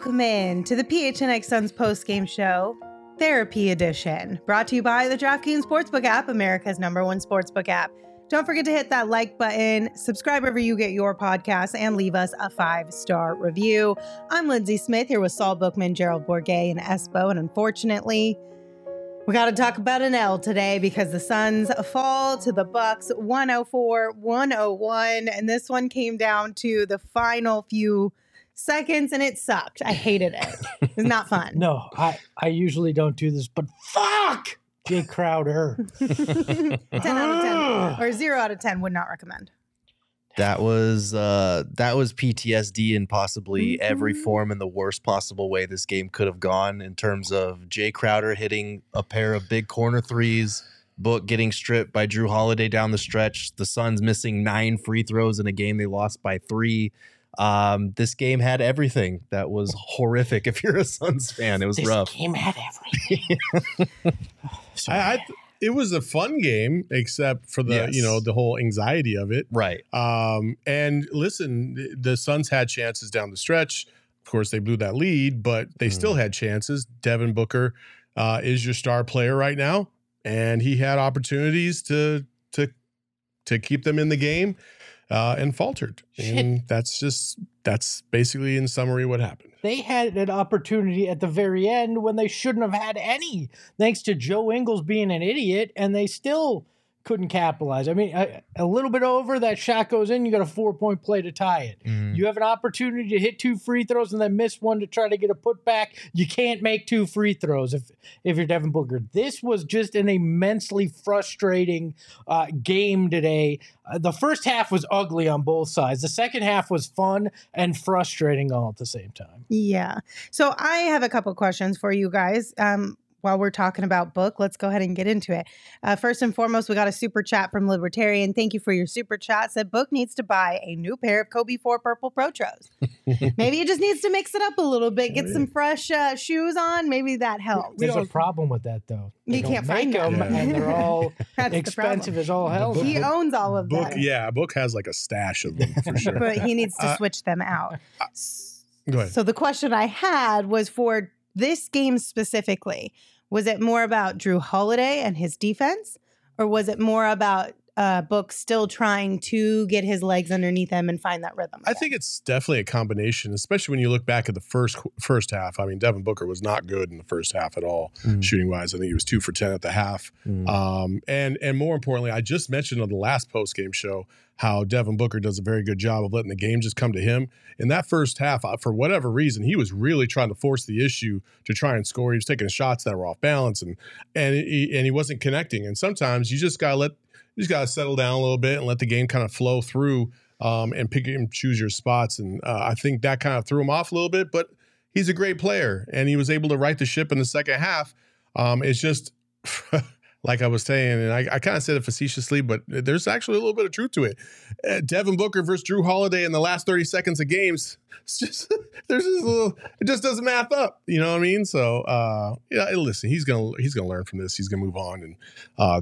Welcome in to the PHNX Suns post game show, Therapy Edition, brought to you by the DraftKings Sportsbook app, America's number one sportsbook app. Don't forget to hit that like button, subscribe wherever you get your podcasts, and leave us a five star review. I'm Lindsay Smith here with Saul Bookman, Gerald Bourguet, and Espo. And unfortunately, we got to talk about an L today because the Suns fall to the Bucks 104 101. And this one came down to the final few seconds and it sucked. I hated it. It was not fun. No, I, I usually don't do this, but fuck Jae Crowder. 10 out of 10 or 0 out of 10 would not recommend. That was uh that was PTSD in possibly every Mhm. form in the worst possible way this game could have gone in terms of Jae Crowder hitting a pair of big corner threes, Book getting stripped by Jrue Holiday down the stretch, the Suns missing nine free throws in a game they lost by 3. Um this game had everything that was horrific if you're a Suns fan. It was this rough. game had everything. So, I, I it was a fun game, except for the Yes. you know the whole anxiety of it. Right. Um, and listen, th- the Suns had chances down the stretch. Of course, they blew that lead, but they still had chances. Devin Booker uh, is your star player right now, and he had opportunities to to to keep them in the game, uh, and faltered. Shit. And that's just that's basically in summary what happened. they had an opportunity at the very end when they shouldn't have had any, thanks to Joe Ingles being an idiot, and they still couldn't capitalize. I mean, a, a little bit over, that shot goes in, you got a four point play to tie it. Mhm. You have an opportunity to hit two free throws and then miss one to try to get a putback. You can't make two free throws if if you're Devin Booker. This was just an immensely frustrating uh, game today. Uh, the first half was ugly on both sides. The second half was fun and frustrating all at the same time. Yeah. So I have a couple questions for you guys. Um, while we're talking about book, let's go ahead and get into it. Uh, first and foremost, we got a super chat from Libertarian. Thank you for your super chat. Said book needs to buy a new pair of Kobe Four Purple Protros. Maybe it just needs to mix it up a little bit, get some fresh uh, shoes on. Maybe that helps. There's a problem with that though. They You can't find them, them. and they're all That's the expensive as all hell. book- He owns all of Book, them, yeah, Book has like a stash of them for sure. but he needs to Uh, switch them out. S- Go ahead. So the question I had was for this game specifically, was it more about Jrue Holiday and his defense, or was it more about uh, Book still trying to get his legs underneath him and find that rhythm? I think it's definitely a combination, especially when you look back at the first first half. I mean, Devin Booker was not good in the first half at all, Mm. shooting wise. I think he was two for ten at the half. Mm. Um, and and more importantly, I just mentioned on the last post game show how Devin Booker does a very good job of letting the game just come to him. In that first half, uh, for whatever reason, he was really trying to force the issue to try and score. He was taking shots that were off balance, and and he, and he wasn't connecting. And sometimes you just gotta let you just gotta settle down a little bit and let the game kind of flow through um, and pick and choose your spots. And uh, I think that kind of threw him off a little bit, but he's a great player and he was able to right the ship in the second half. Um, it's just like I was saying, and I, I kind of said it facetiously, but there's actually a little bit of truth to it. Uh, Devin Booker versus Jrue Holiday in the last 30 seconds of games, it's just there's this little it just doesn't math up. You know what I mean? So uh yeah, listen, he's gonna he's gonna learn from this, he's gonna move on. And uh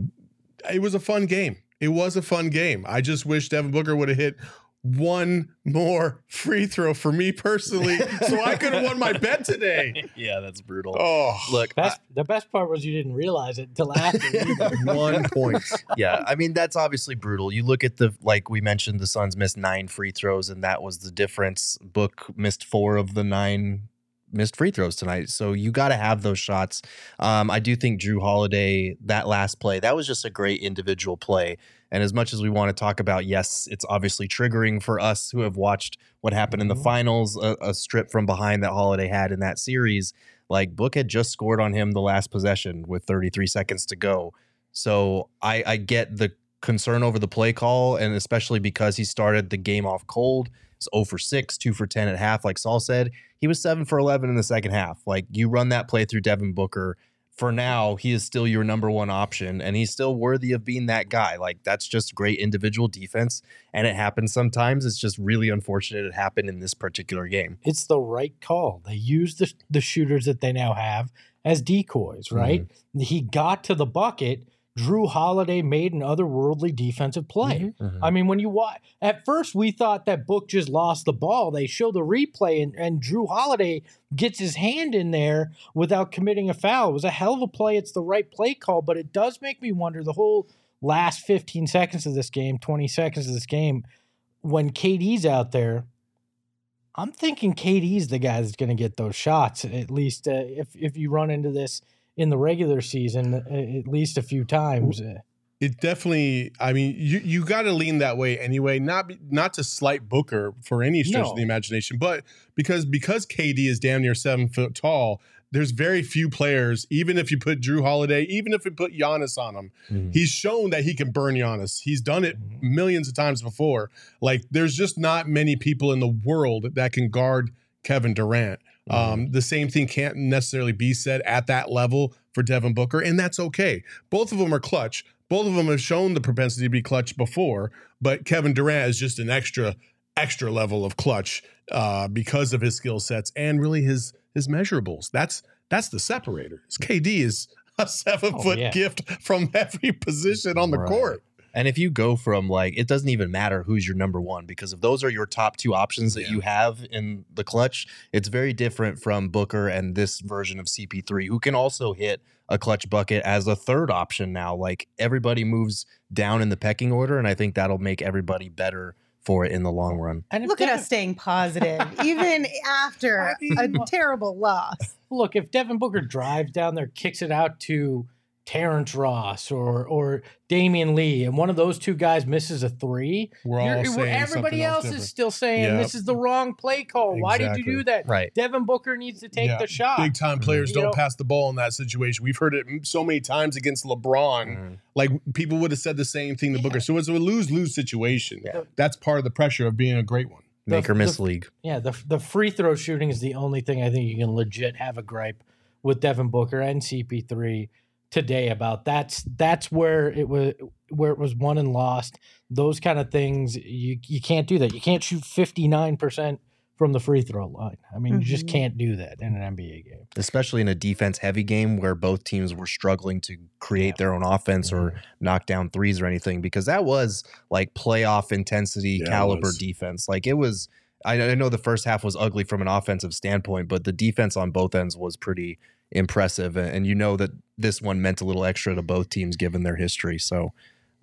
it was a fun game. It was a fun game. I just wish Devin Booker would have hit one more free throw for me personally, so I could have won my bet today. yeah, that's brutal. Oh, Look, I- the best part was you didn't realize it until after. one point. yeah, I mean that's obviously brutal. You look at the like we mentioned, the Suns missed nine free throws, and that was the difference. Book missed four of the nine missed free throws tonight, so you got to have those shots. Um, I do think Jrue Holiday that last play that was just a great individual play. And as much as we want to talk about, yes, it's obviously triggering for us who have watched what happened in the Mhm. finals, a, a strip from behind that Holiday had in that series. Like Book had just scored on him the last possession with 33 seconds to go. So I, I get the concern over the play call, and especially because he started the game off cold. It's 0 for 6, 2 for 10 at half, like Saul said. He was 7 for 11 in the second half. Like you run that play through Devin Booker. For now, he is still your number one option, and he's still worthy of being that guy. Like that's just great individual defense, and it happens sometimes. It's just really unfortunate it happened in this particular game. It's the right call. They use the the shooters that they now have as decoys, right? Mm. He got to the bucket. Jrue Holiday made an otherworldly defensive play. Mhm. I mean, when you watch, at first we thought that Book just lost the ball. They show the replay, and, and Jrue Holiday gets his hand in there without committing a foul. It was a hell of a play. It's the right play call, but it does make me wonder the whole last 15 seconds of this game, 20 seconds of this game, when KD's out there. I'm thinking KD's the guy that's going to get those shots. At least uh, if if you run into this in the regular season, uh, at least a few times. It definitely. I mean, you you got to lean that way anyway. Not not to slight Booker for any stretch No. of the imagination, but because because KD is damn near seven foot tall. There's very few players, even if you put Jrue Holiday, even if you put Giannis on him, Mhm. he's shown that he can burn Giannis. He's done it Mhm. millions of times before. Like, there's just not many people in the world that can guard Kevin Durant. Um, the same thing can't necessarily be said at that level for Devin Booker, and that's okay. Both of them are clutch. Both of them have shown the propensity to be clutch before, but Kevin Durant is just an extra, extra level of clutch uh, because of his skill sets and really his his measurables. That's that's the separator. His KD is a seven foot yeah. gift from every position on the Right. court. And if you go from like, it doesn't even matter who's your number one because if those are your top two options that Yeah. you have in the clutch, it's very different from Booker and this version of CP3, who can also hit a clutch bucket as a third option now. Like everybody moves down in the pecking order, and I think that'll make everybody better for it in the long run. and if Look at us staying positive, even after I mean, a terrible loss. look, if Devin Booker drives down there, kicks it out to Terrence Ross or or Damion Lee, and one of those two guys misses a three, We're all you're- saying everybody something else is still saying Yep. this is the wrong play call. Why did you do that? Right. Devin Booker needs to take Yeah, the shot. Big time players You don't know- pass the ball in that situation. We've heard it so many times against LeBron. Mhm. Like people would have said the same thing to Booker. So it's a lose lose situation. Yeah. That's part of the pressure of being a great one. Make The- or miss the- league. Yeah, the the free throw shooting is the only thing I think you can legit have a gripe with Devin Booker and CP3 today about. That's that's where it was where it was won and lost. Those kind of things you you can't do that. You can't shoot 59% from the free throw line. I mean, you just Mhm. can't do that in an NBA game. Especially in a defense heavy game where both teams were struggling to create their own offense or knock down threes or anything, because that was like playoff intensity Yeah, caliber defense. Like it was, I, I know the first half was ugly from an offensive standpoint, but the defense on both ends was pretty impressive. And, you know that this one meant a little extra to both teams given their history. So,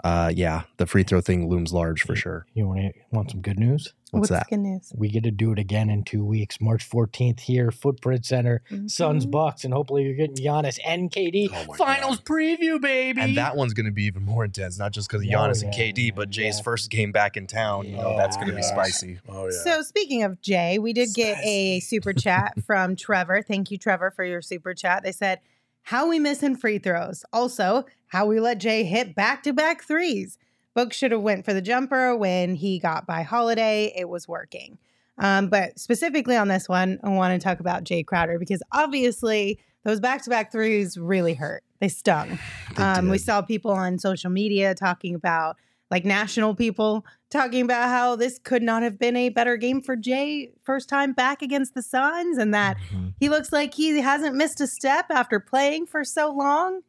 uh, yeah, the free throw thing looms large for sure. You want to, want some good news? What's that? good news? We get to do it again in two weeks, March 14th here, Footprint Center, Suns Mhm. Bucks, and hopefully you're getting Giannis and KD Oh my finals preview, baby. And that one's going to be even more intense, not just because of Oh, Giannis and yeah, KD, but Jae's yeah. first game back in town. You know, Yeah. that's going to be spicy. Oh yeah. So speaking of Jae, we did get a super chat from Trevor. Thank you, Trevor, for your super chat. They said, "How we missing free throws? Also, how we let Jae hit back to back threes. Book should have went for the jumper when he got by Holiday. It was working. Um, but specifically on this one, I want to talk about Jae Crowder because obviously those back to back threes really hurt. They stung. They Um, we saw people on social media talking about, like national people talking about how this could not have been a better game for Jae first time back against the Suns, and that Mhm. he looks like he hasn't missed a step after playing for so long.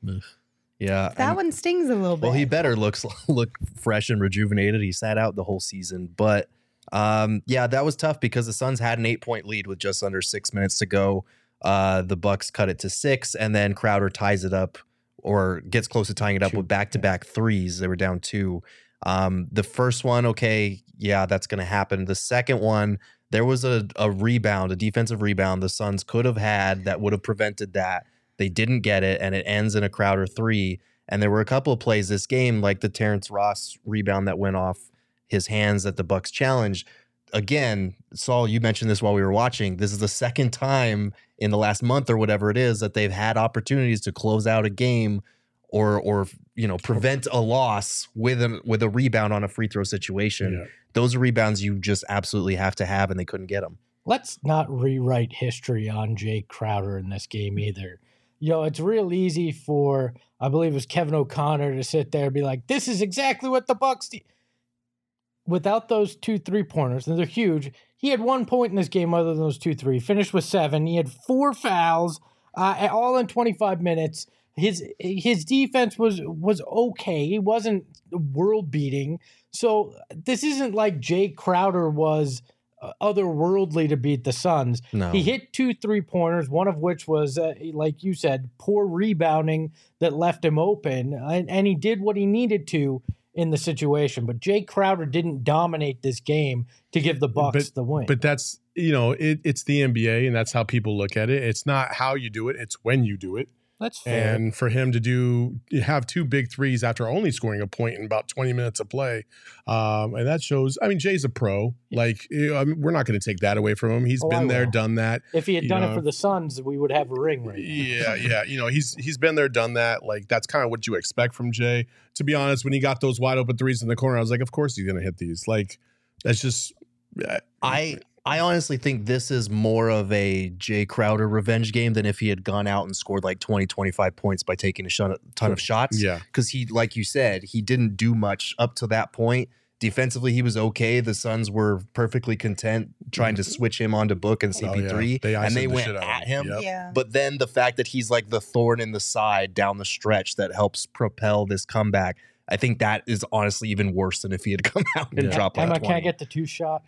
Yeah. That and- one stings a little bit. Well, he better looks look fresh and rejuvenated. He sat out the whole season, but um, yeah, that was tough because the Suns had an eight point lead with just under six minutes to go. Uh, the Bucks cut it to six, and then Crowder ties it up or gets close to tying it up Two, with back to back threes. They were down two. Um, the first one, okay, yeah, that's going to happen. The second one, there was a, a rebound, a defensive rebound the Suns could have had that would have prevented that. They didn't get it, and it ends in a Crowder three. And there were a couple of plays this game, like the Terrence Ross rebound that went off his hands that the Bucks challenged. again, Saul, you mentioned this while we were watching. This is the second time in the last month or whatever it is that they've had opportunities to close out a game or or you know prevent a loss with a with a rebound on a free throw situation. Yeah. Those are rebounds you just absolutely have to have, and they couldn't get them. let's not rewrite history on Jake Crowder in this game mm-hmm. either. You know, it's real easy for I believe it was Kevin O'Connor to sit there and be like, "This is exactly what the Bucks." Do. Without those two three pointers, and they're huge. He had one point in this game other than those two three. Finished with seven. He had four fouls, uh, all in twenty five minutes. His his defense was was okay. He wasn't world beating. So this isn't like Jake Crowder was otherworldly to beat the Suns. No, He hit two three pointers, one of which was, uh, like you said, poor rebounding that left him open, and, and he did what he needed to in the situation. But Jake Crowder didn't dominate this game to give the Bucks the win. But that's you know, it, it's the NBA, and that's how people look at it. It's not how you do it; it's when you do it. That's fair. And for him to do have two big threes after only scoring a point in about 20 minutes of play, um, and that shows. I mean, Jae's a pro. Like, I mean, we're not going to take that away from him. He's Oh, I been there, will. done that. if he had you done know, it for the Suns, we would have a ring right now. Yeah, yeah. You know, he's he's been there, done that. Like that's kind of what you expect from Jae. To be honest, when he got those wide open threes in the corner, I was like, of course he's gonna hit these. Like that's just uh, I I honestly think this is more of a Jae Crowder revenge game than if he had gone out and scored like 20, 25 points by taking a shot, ton of shots. yeah. Because he, like you said, he didn't do much up to that point. Defensively, he was okay. The Suns were perfectly content trying to switch him onto Book and Oh, yeah. CP3, They and they the went shit out at him. him. Yep. Yeah. But then the fact that he's like the thorn in the side down the stretch that helps propel this comeback, I think that is honestly even worse than if he had come out and Yeah. dropped like Emma, can I get the two shot?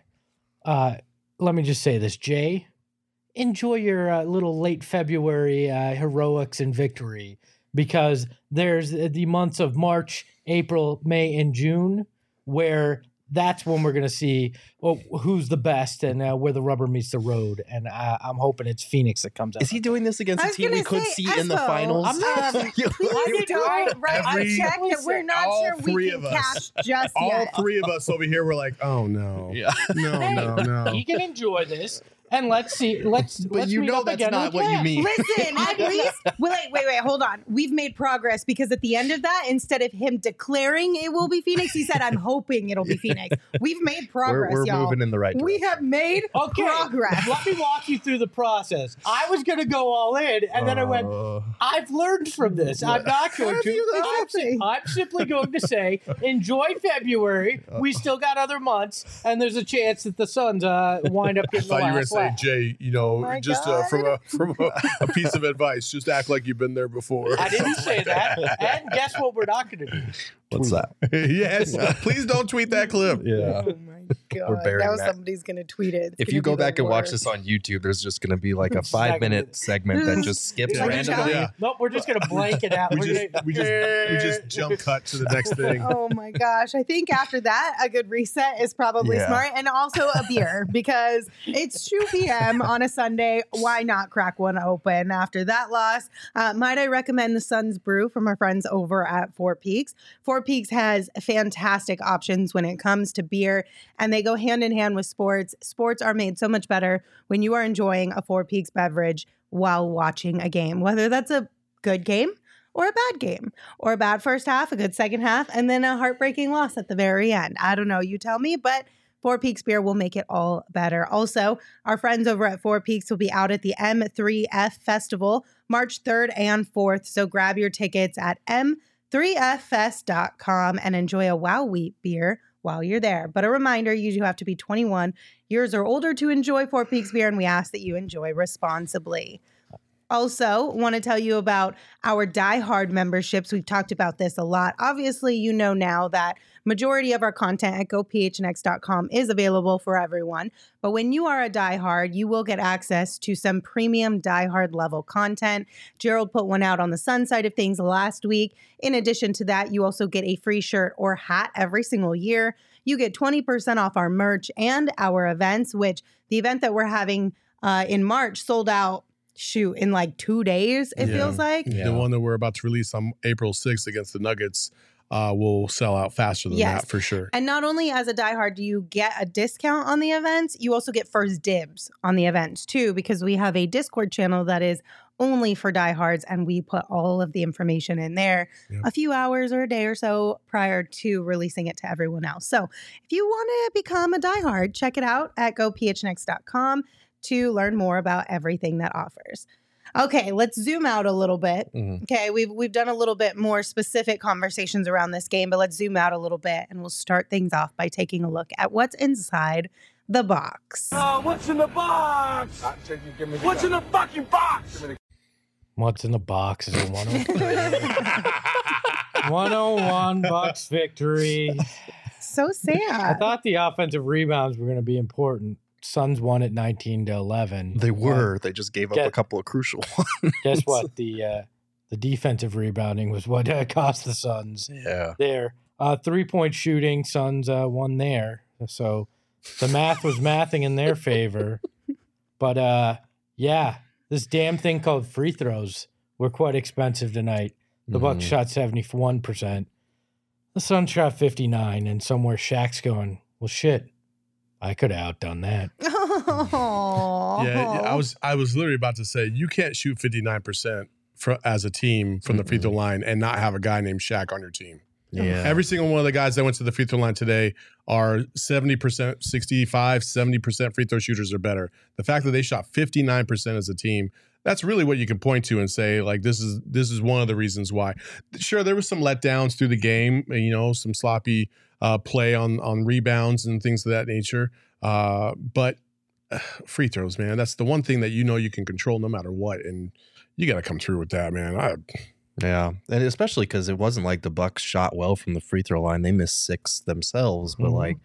Uh, let me just say this, Jae. Enjoy your uh, little late February uh, heroics and victory because there's the months of March, April, May, and June where that's when we're going to see oh, who's the best and uh, where the rubber meets the road. And uh, I'm hoping it's Phoenix that comes out. Is he doing this against I a was team we could say, see in the finals? I'm not- I Please did- don't write every- a check that we're not all sure we can of us. cash just All yet. three of us over here were like, oh no, yeah. no, Hey, no, no. He can enjoy this, and let's see. Let's. But let's you meet know up that's not what you mean. Listen, at least wait, wait, wait, hold on. We've made progress because at the end of that, instead of him declaring it will be Phoenix, he said, "I'm hoping it'll be Phoenix." We've made We're, progress, we're y'all. moving in the right direction. we have made Okay, progress. let me walk you through the process. I was going to go all in, and then I went. Uh, I've learned from this. I'm not going to. I'm, Exactly. I'm simply going to say, enjoy February. We still got other months, and there's a chance that the Suns uh, wind up I getting the thought you were gonna last say. Jae. You know, my just uh, from a from a, a piece of advice, just act like you've been there before. I didn't say that. And guess what? We're not going to do. what's that? yes, please don't tweet that clip. Yeah. Oh my god! burying Now that. somebody's gonna tweet it. It's If you go back and watch this on YouTube, there's just going to be like a Segment. five minute segment that just skips Like randomly. Yeah. Nope, we're just going to blank it out. We just gonna- we just we just jump cut to the next thing. Oh my gosh. I think after that, a good reset is probably Yeah. smart and also a beer because it's 2 p.m. on a Sunday. Why not crack one open after that loss? Uh, might I recommend the Sun's Brew from our friends over at Four Peaks? Four Peaks has fantastic options when it comes to beer and they go hand in hand with sports. Sports are made so much better when you are enjoying a Four Peaks beverage while watching a game, whether that's a good game or a bad game or a bad first half, a good second half, and then a heartbreaking loss at the very end. I don't know, you tell me, but Four Peaks beer will make it all better. Also, our friends over at Four Peaks will be out at the M3F Festival March 3rd and 4th. So grab your tickets at m3ffest.com and enjoy a Wow Wheat beer while you're there. But a reminder, you do have to be 21 years or older to enjoy Four Peaks beer, and we ask that you enjoy responsibly. Also, want to tell you about our Die Hard memberships. We've talked about this a lot. Obviously, you know now that majority of our content at gophnx.com is available for everyone. But when you are a diehard, you will get access to some premium diehard level content. Gerald put one out on the Sun side of things last week. In addition to that, you also get a free shirt or hat every single year. You get 20% off our merch and our events, which the event that we're having uh, in March sold out shoot in like two days it Yeah. feels like The one that we're about to release on April 6th against the Nuggets. Uh, will sell out faster than Yes. that for sure. And not only as a diehard do you get a discount on the events, you also get first dibs on the events too, because we have a Discord channel that is only for diehards and we put all of the information in there Yep. a few hours or a day or so prior to releasing it to everyone else. So if you want to become a diehard, check it out at gophnx.com to learn more about everything that offers. Okay, let's zoom out a little bit. Mhm. Okay, we've we've done a little bit more specific conversations around this game, but let's zoom out a little bit and we'll start things off by taking a look at what's inside the box. Uh, what's in the box? What's in the fucking box? What's in the box is a 101. 101 Bucks victory. So sad. I thought the offensive rebounds were going to be important. Suns won at 19 to 11. They But were. They just gave up a couple of crucial ones. Guess what? The uh, the defensive rebounding was what uh, cost the Suns Yeah. there. Uh, three point shooting, Suns uh, won there. So the math was mathing in their favor. But uh, yeah, this damn thing called free throws were quite expensive tonight. The Bucks Mhm. shot 71%. The Suns shot 59 and somewhere Shaq's going, "Well shit. I could have outdone that." Aww. Yeah, yeah, I was I was literally about to say you can't shoot 59% for, as a team from the free throw line and not have a guy named Shaq on your team. Yeah. Every single one of the guys that went to the free throw line today are 70%, 65, 70% free throw shooters are better. The fact that they shot 59% as a team, that's really what you can point to and say like this is this is one of the reasons why. Sure, there was some letdowns through the game, you know, some sloppy uh, play on on rebounds and things of that nature. Uh, but uh, free throws, man, that's the one thing that you know you can control no matter what and you got to come through with that, man. I, Yeah, and especially because it wasn't like the Bucks shot well from the free throw line; they missed six themselves. But Mhm. like,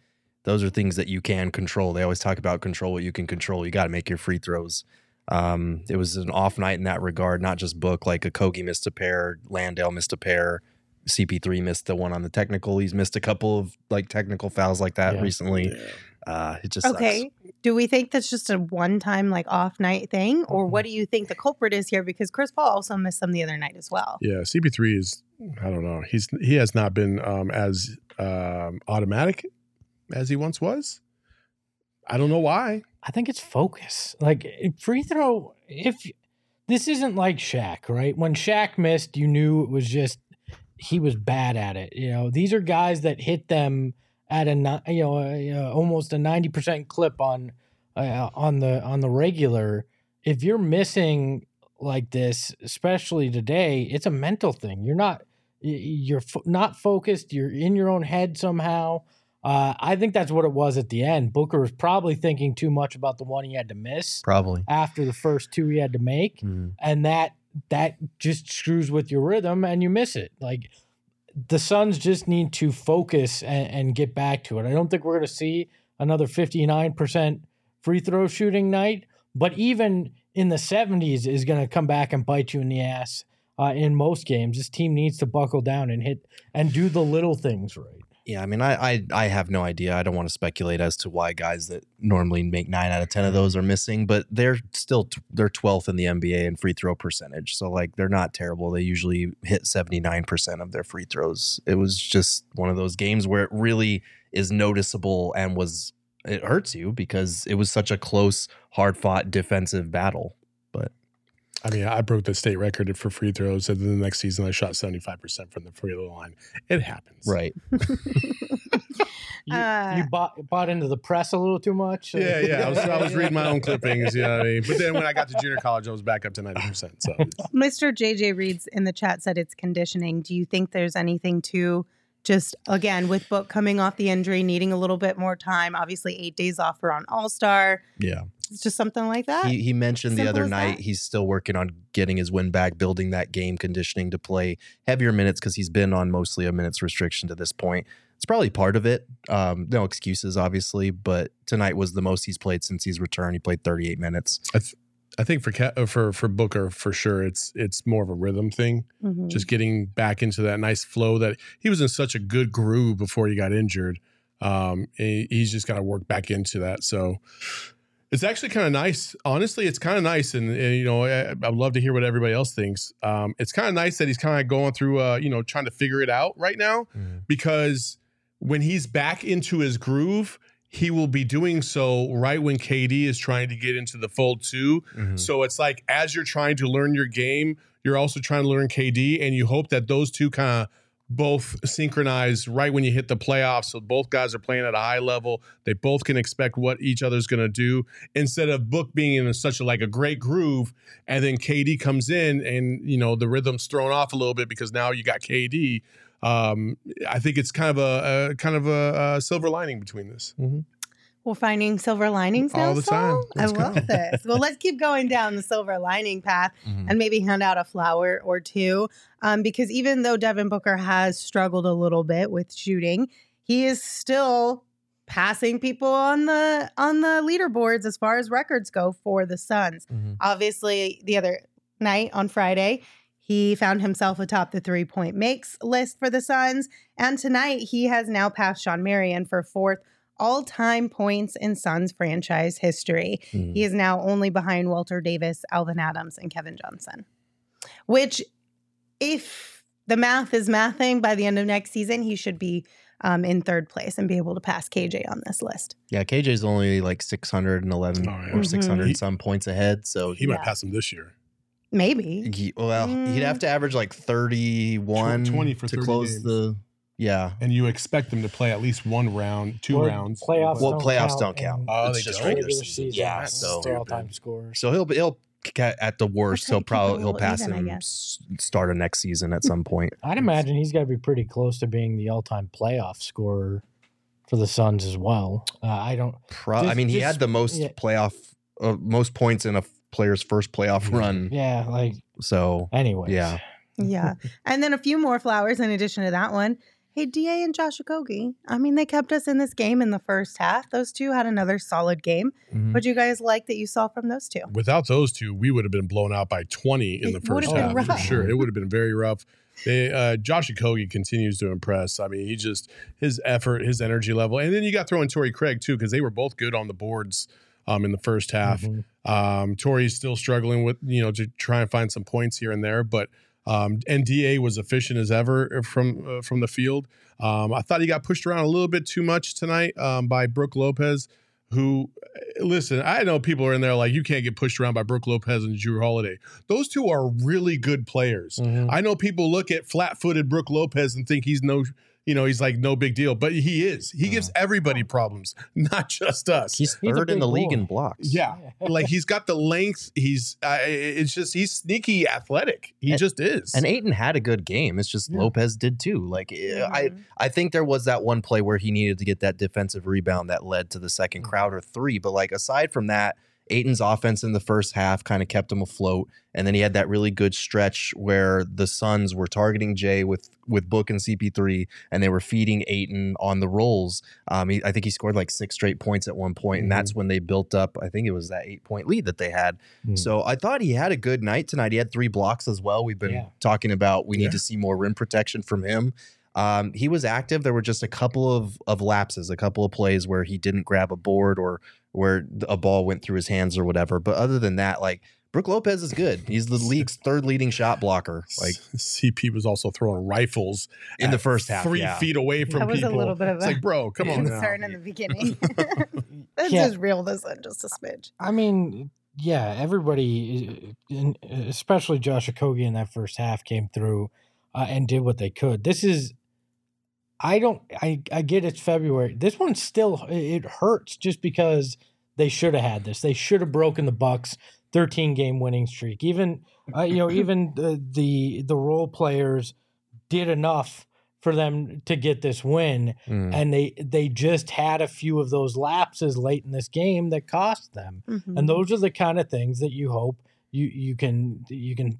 those are things that you can control. They always talk about control what you can control. You got to make your free throws. Um, it was an off night in that regard, not just Book. Like Okogie missed a pair, Landale missed a pair, CP3 missed the one on the technical. He's missed a couple of like technical fouls like that Yeah. recently. Uh, it just sucks. Okay. Do we think that's just a one time like off night thing? Or what do you think the culprit is here? Because Chris Paul also missed some the other night as well. Yeah, CP3 is I don't know. He's he has not been um, as um, automatic as he once was. I don't know why. I think it's focus. Like free throw, if this isn't like Shaq, right? When Shaq missed, you knew it was just he was bad at it. You know, these are guys that hit them at a you know a, a- almost a ninety percent clip on uh, on the on the regular. If you're missing like this, especially today, it's a mental thing. You're not you're fo- not focused. You're in your own head somehow. Uh, I think that's what it was at the end. Booker was probably thinking too much about the one he had to miss Probably. after the first two he had to make, Mm. and that that just screws with your rhythm and you miss it. Like the Suns just need to focus and, and get back to it. I don't think we're going to see another fifty nine percent free throw shooting night, but even in the seventies is going to come back and bite you in the ass. Uh, in most games, this team needs to buckle down and hit and do the little things right. Yeah, I mean, I, I I have no idea. I don't want to speculate as to why guys that normally make nine out of ten of mm-hmm. those are missing, but they're still t- they're twelfth in the NBA in free throw percentage. So like they're not terrible. They usually hit seventy nine percent of their free throws. It was just one of those games where it really is noticeable and was it hurts you because it was such a close, hard fought defensive battle. I mean, I broke the state record for free throws, and then the next season I shot seventy five percent from the free throw line. It happens, Right. You, Uh, you bought bought into the press a little too much. Yeah, yeah. I was, I was reading my own clippings. You know what I mean? But then when I got to junior college, I was back up to ninety percent. So Mr. JJ Reads in the chat said it's conditioning. Do you think there's anything to just again with Book coming off the injury, needing a little bit more time? Obviously, eight days off for on All Star. Yeah. It's just something like that. He, he mentioned the other night that. he's still working on getting his win back, building that game conditioning to play heavier minutes because he's been on mostly a minutes restriction to this point. It's probably part of it. Um, no excuses, obviously, but tonight was the most he's played since he's returned. He played 38 minutes. I think for Ca- uh, for for Booker for sure, it's it's more of a rhythm thing. Mhm. Just getting back into that nice flow that he was in such a good groove before he got injured. Um, he- he's just got to work back into that. So It's actually kind of nice. Honestly, it's kind of nice, and, and, you know, I, I'd love to hear what everybody else thinks. Um, it's kind of nice that he's kind of going through, uh, you know, trying to figure it out right now, Mhm. because when he's back into his groove, he will be doing so right when KD is trying to get into the fold too. Mhm. So it's like as you're trying to learn your game, you're also trying to learn KD, and you hope that those two kind of both synchronize right when you hit the playoffs. So both guys are playing at a high level. They both can expect what each other's going to do instead of Book being in such a, like a great groove, and then KD comes in and you know the rhythm's thrown off a little bit because now you got KD. Um, I think it's kind of a, a kind of a, a silver lining between this. We're finding silver linings now. All the time. Saul? I go. love this. Well, let's keep going down the silver lining path Mhm. and maybe hand out a flower or two. Um, because even though Devin Booker has struggled a little bit with shooting, he is still passing people on the on the leaderboards as far as records go for the Suns. Mhm. Obviously, the other night on Friday, he found himself atop the three point makes list for the Suns. And tonight, he has now passed Shawn Marion for fourth all time points in Suns franchise history. Mhm. He is now only behind Walter Davis, Alvin Adams, and Kevin Johnson. Which, if the math is mathing, by the end of next season, he should be um, in third place and be able to pass KJ on this list. Yeah, KJ's only like 611 Oh, yeah. or Mhm. 600 He- some points ahead. So He might pass him this year. Maybe. he, well, he'd Mm. have to average like 31 20 for to 30 close games. the. Yeah. And you expect them to play at least one round, two Well, rounds. Playoffs. Well, don't playoffs count don't count. Oh, it's they just don't? regular regular season. season. Yeah. So all-time scores. so he'll he'll at the worst That's he'll you keep it probably he'll pass even, him start of next season at some point. I'd imagine he's got to be pretty close to being the all-time playoff scorer for the Suns as well. Uh, I don't. Pro- I mean, he just- had the most yeah. playoff, uh, most points in a player's first playoff run. Yeah, like So anyway. Yeah. Yeah. and then a few more flowers in addition to that one. Hey, DA and Josh Okogie. I mean, they kept us in this game in the first half. Those two had another solid game. Mhm. What do you guys like that you saw from those two? Without those two, we would have been blown out by 20 in It the first half been for sure. It would have been very rough. They, uh, Josh Okogie continues to impress. I mean, he just his effort, his energy level, and then you got throwing Torrey Craig too because they were both good on the boards um, in the first half. Mhm. Um, Torrey's still struggling with you know to try and find some points here and there, but um, NDA was efficient as ever from uh, from the field. Um, I thought he got pushed around a little bit too much tonight um, by Brook Lopez. Who, uh, listen, I know people are in there like you can't get pushed around by Brook Lopez and Jrue Holiday. Those two are really good players. Mhm. I know people look at flat-footed Brook Lopez and think he's no, you know, he's like no big deal, but he is. He gives everybody problems, not just us. He's He's third in big the league in blocks. Yeah, like he's got the length. He's uh, it's just he's sneaky athletic. He And- just is. And Ayton had a good game. It's just Yeah. Lopez did too. Like eh, I, Mhm. I think there was that one play where he needed to get that defensive rebound that led to the second Mm. Crowder three. But like aside from that, Ayton's offense in the first half kind of kept him afloat, and then he had that really good stretch where the Suns were targeting Jae with with Book and CP3, and they were feeding Ayton on the rolls. Um, he, I think he scored like six straight points at one point, and Mm-hmm. that's when they built up. I think it was that eight point lead that they had. Mm. So I thought he had a good night tonight. He had three blocks as well. We've been Yeah. talking about we need to see more rim protection from him. Um, he was active. There were just a couple of of lapses, a couple of plays where he didn't grab a board or where a ball went through his hands or whatever. But other than that, like Brook Lopez is good. He's the league's third leading shot blocker. Like CP was also throwing rifles in the first half, three yeah. feet away from That was a people. little bit of it's a like, bro, come on now. concern in the beginning. Let's Yeah. just reel this in just a smidge. I mean, yeah, everybody, uh, especially Josh Okogie in that first half, came through uh, and did what they could. This is, I don't, I, I get it's February. This one still, it hurts just because they should have had this. They should have broken the Bucks 13 game winning streak. Even, uh, you know, even the, the the role players did enough for them to get this win Mm. and they they just had a few of those lapses late in this game that cost them Mhm. and those are the kind of things that you hope you you can you can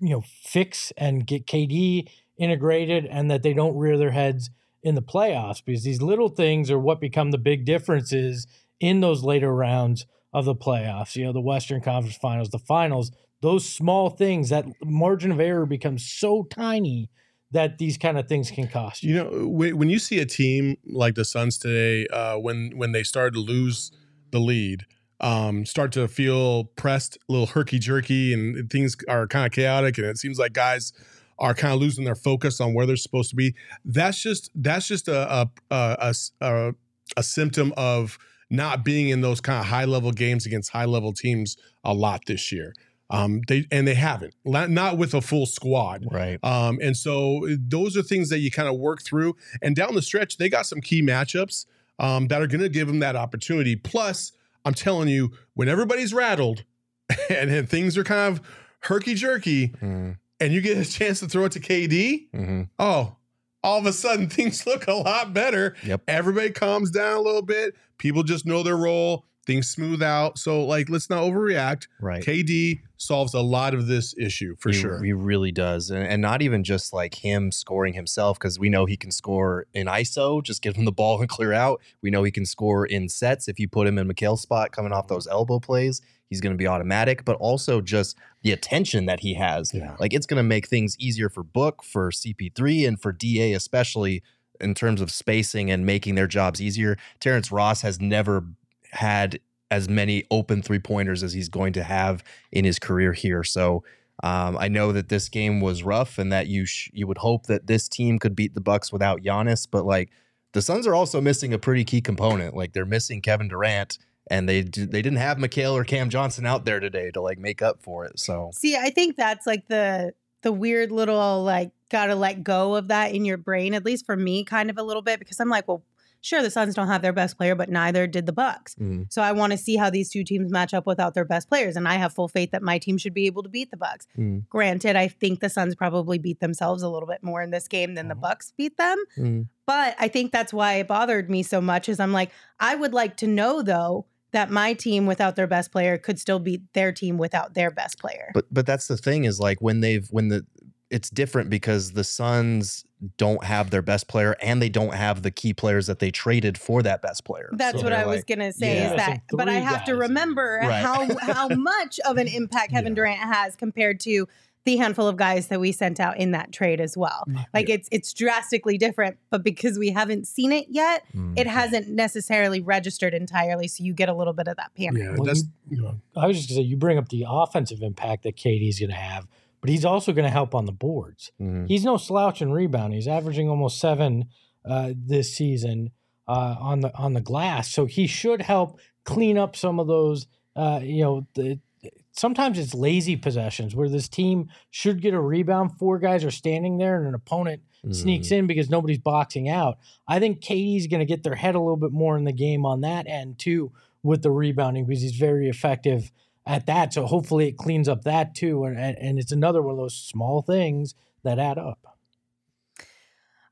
you know fix and get KD integrated and that they don't rear their heads in the playoffs because these little things are what become the big differences in those later rounds of the playoffs you know the Western Conference Finals the finals those small things that margin of error becomes so tiny that these kind of things can cost you. You know, when you see a team like the Suns today, uh, when when they start to lose the lead, um, start to feel pressed, a little herky jerky, and things are kind of chaotic, and it seems like guys are kind of losing their focus on where they're supposed to be. That's just that's just a a a, a, a symptom of not being in those kind of high level games against high level teams a lot this year. Um, they and they haven't not with a full squad, right? Um, and so those are things that you kind of work through. And down the stretch, they got some key matchups um, that are going to give them that opportunity. Plus, I'm telling you, when everybody's rattled and, and things are kind of herky jerky, Mm, and you get a chance to throw it to KD, mhm. oh, all of a sudden things look a lot better. Yep. Everybody calms down a little bit. People just know their role. Things smooth out. So, like, let's not overreact. Right. KD solves a lot of this issue for he, sure. He really does. And, and not even just like him scoring himself, because we know he can score in ISO, just give him the ball and clear out. We know he can score in sets if you put him in Mikal's spot coming off those elbow plays. He's going to be automatic, but also just the attention that he has. Yeah. Like it's going to make things easier for Book, for CP3, and for DA, especially in terms of spacing and making their jobs easier. Terrence Ross has never had as many open three pointers as he's going to have in his career here. So um, I know that this game was rough, and that you sh- you would hope that this team could beat the Bucks without Giannis, but like the Suns are also missing a pretty key component. Like they're missing Kevin Durant, and they d- they didn't have Mikal or Cam Johnson out there today to like make up for it. So See, I think that's like the the weird little like gotta let go of that in your brain, at least for me, kind of a little bit, because I'm like, well, sure, the Suns don't have their best player, but neither did the Bucks. Mhm. So I want to see how these two teams match up without their best players, and I have full faith that my team should be able to beat the Bucks. Mm. Granted, I think the Suns probably beat themselves a little bit more in this game than the Mhm. Bucks beat them. Mm. But I think that's why it bothered me so much. Is I'm like, I would like to know though that my team without their best player could still beat their team without their best player. But but that's the thing is like when they've when the it's different because the Suns don't have their best player and they don't have the key players that they traded for that best player. That's So what they're I was gonna say Yeah. is that, Missing but I three have to remember Right. how how much of an impact Kevin Yeah. Durant has compared to the handful of guys that we sent out in that trade as well. Like it's it's drastically different, but because we haven't seen it yet, Mm. it hasn't necessarily registered entirely. So you get a little bit of that panic. yeah, Well, that's you know, I was just gonna say you bring up the offensive impact that KD's going to have, but he's also going to help on the boards. Mhm. He's no slouch in rebound. He's averaging almost seven uh, this season uh, on the on the glass, so he should help clean up some of those. Uh, you know, the, sometimes it's lazy possessions where this team should get a rebound. Four guys are standing there, and an opponent sneaks Mm-hmm. in because nobody's boxing out. I think KD's going to get their head a little bit more in the game on that end too with the rebounding because he's very effective at that. So hopefully it cleans up that too, and and, and it's another one of those small things that add up.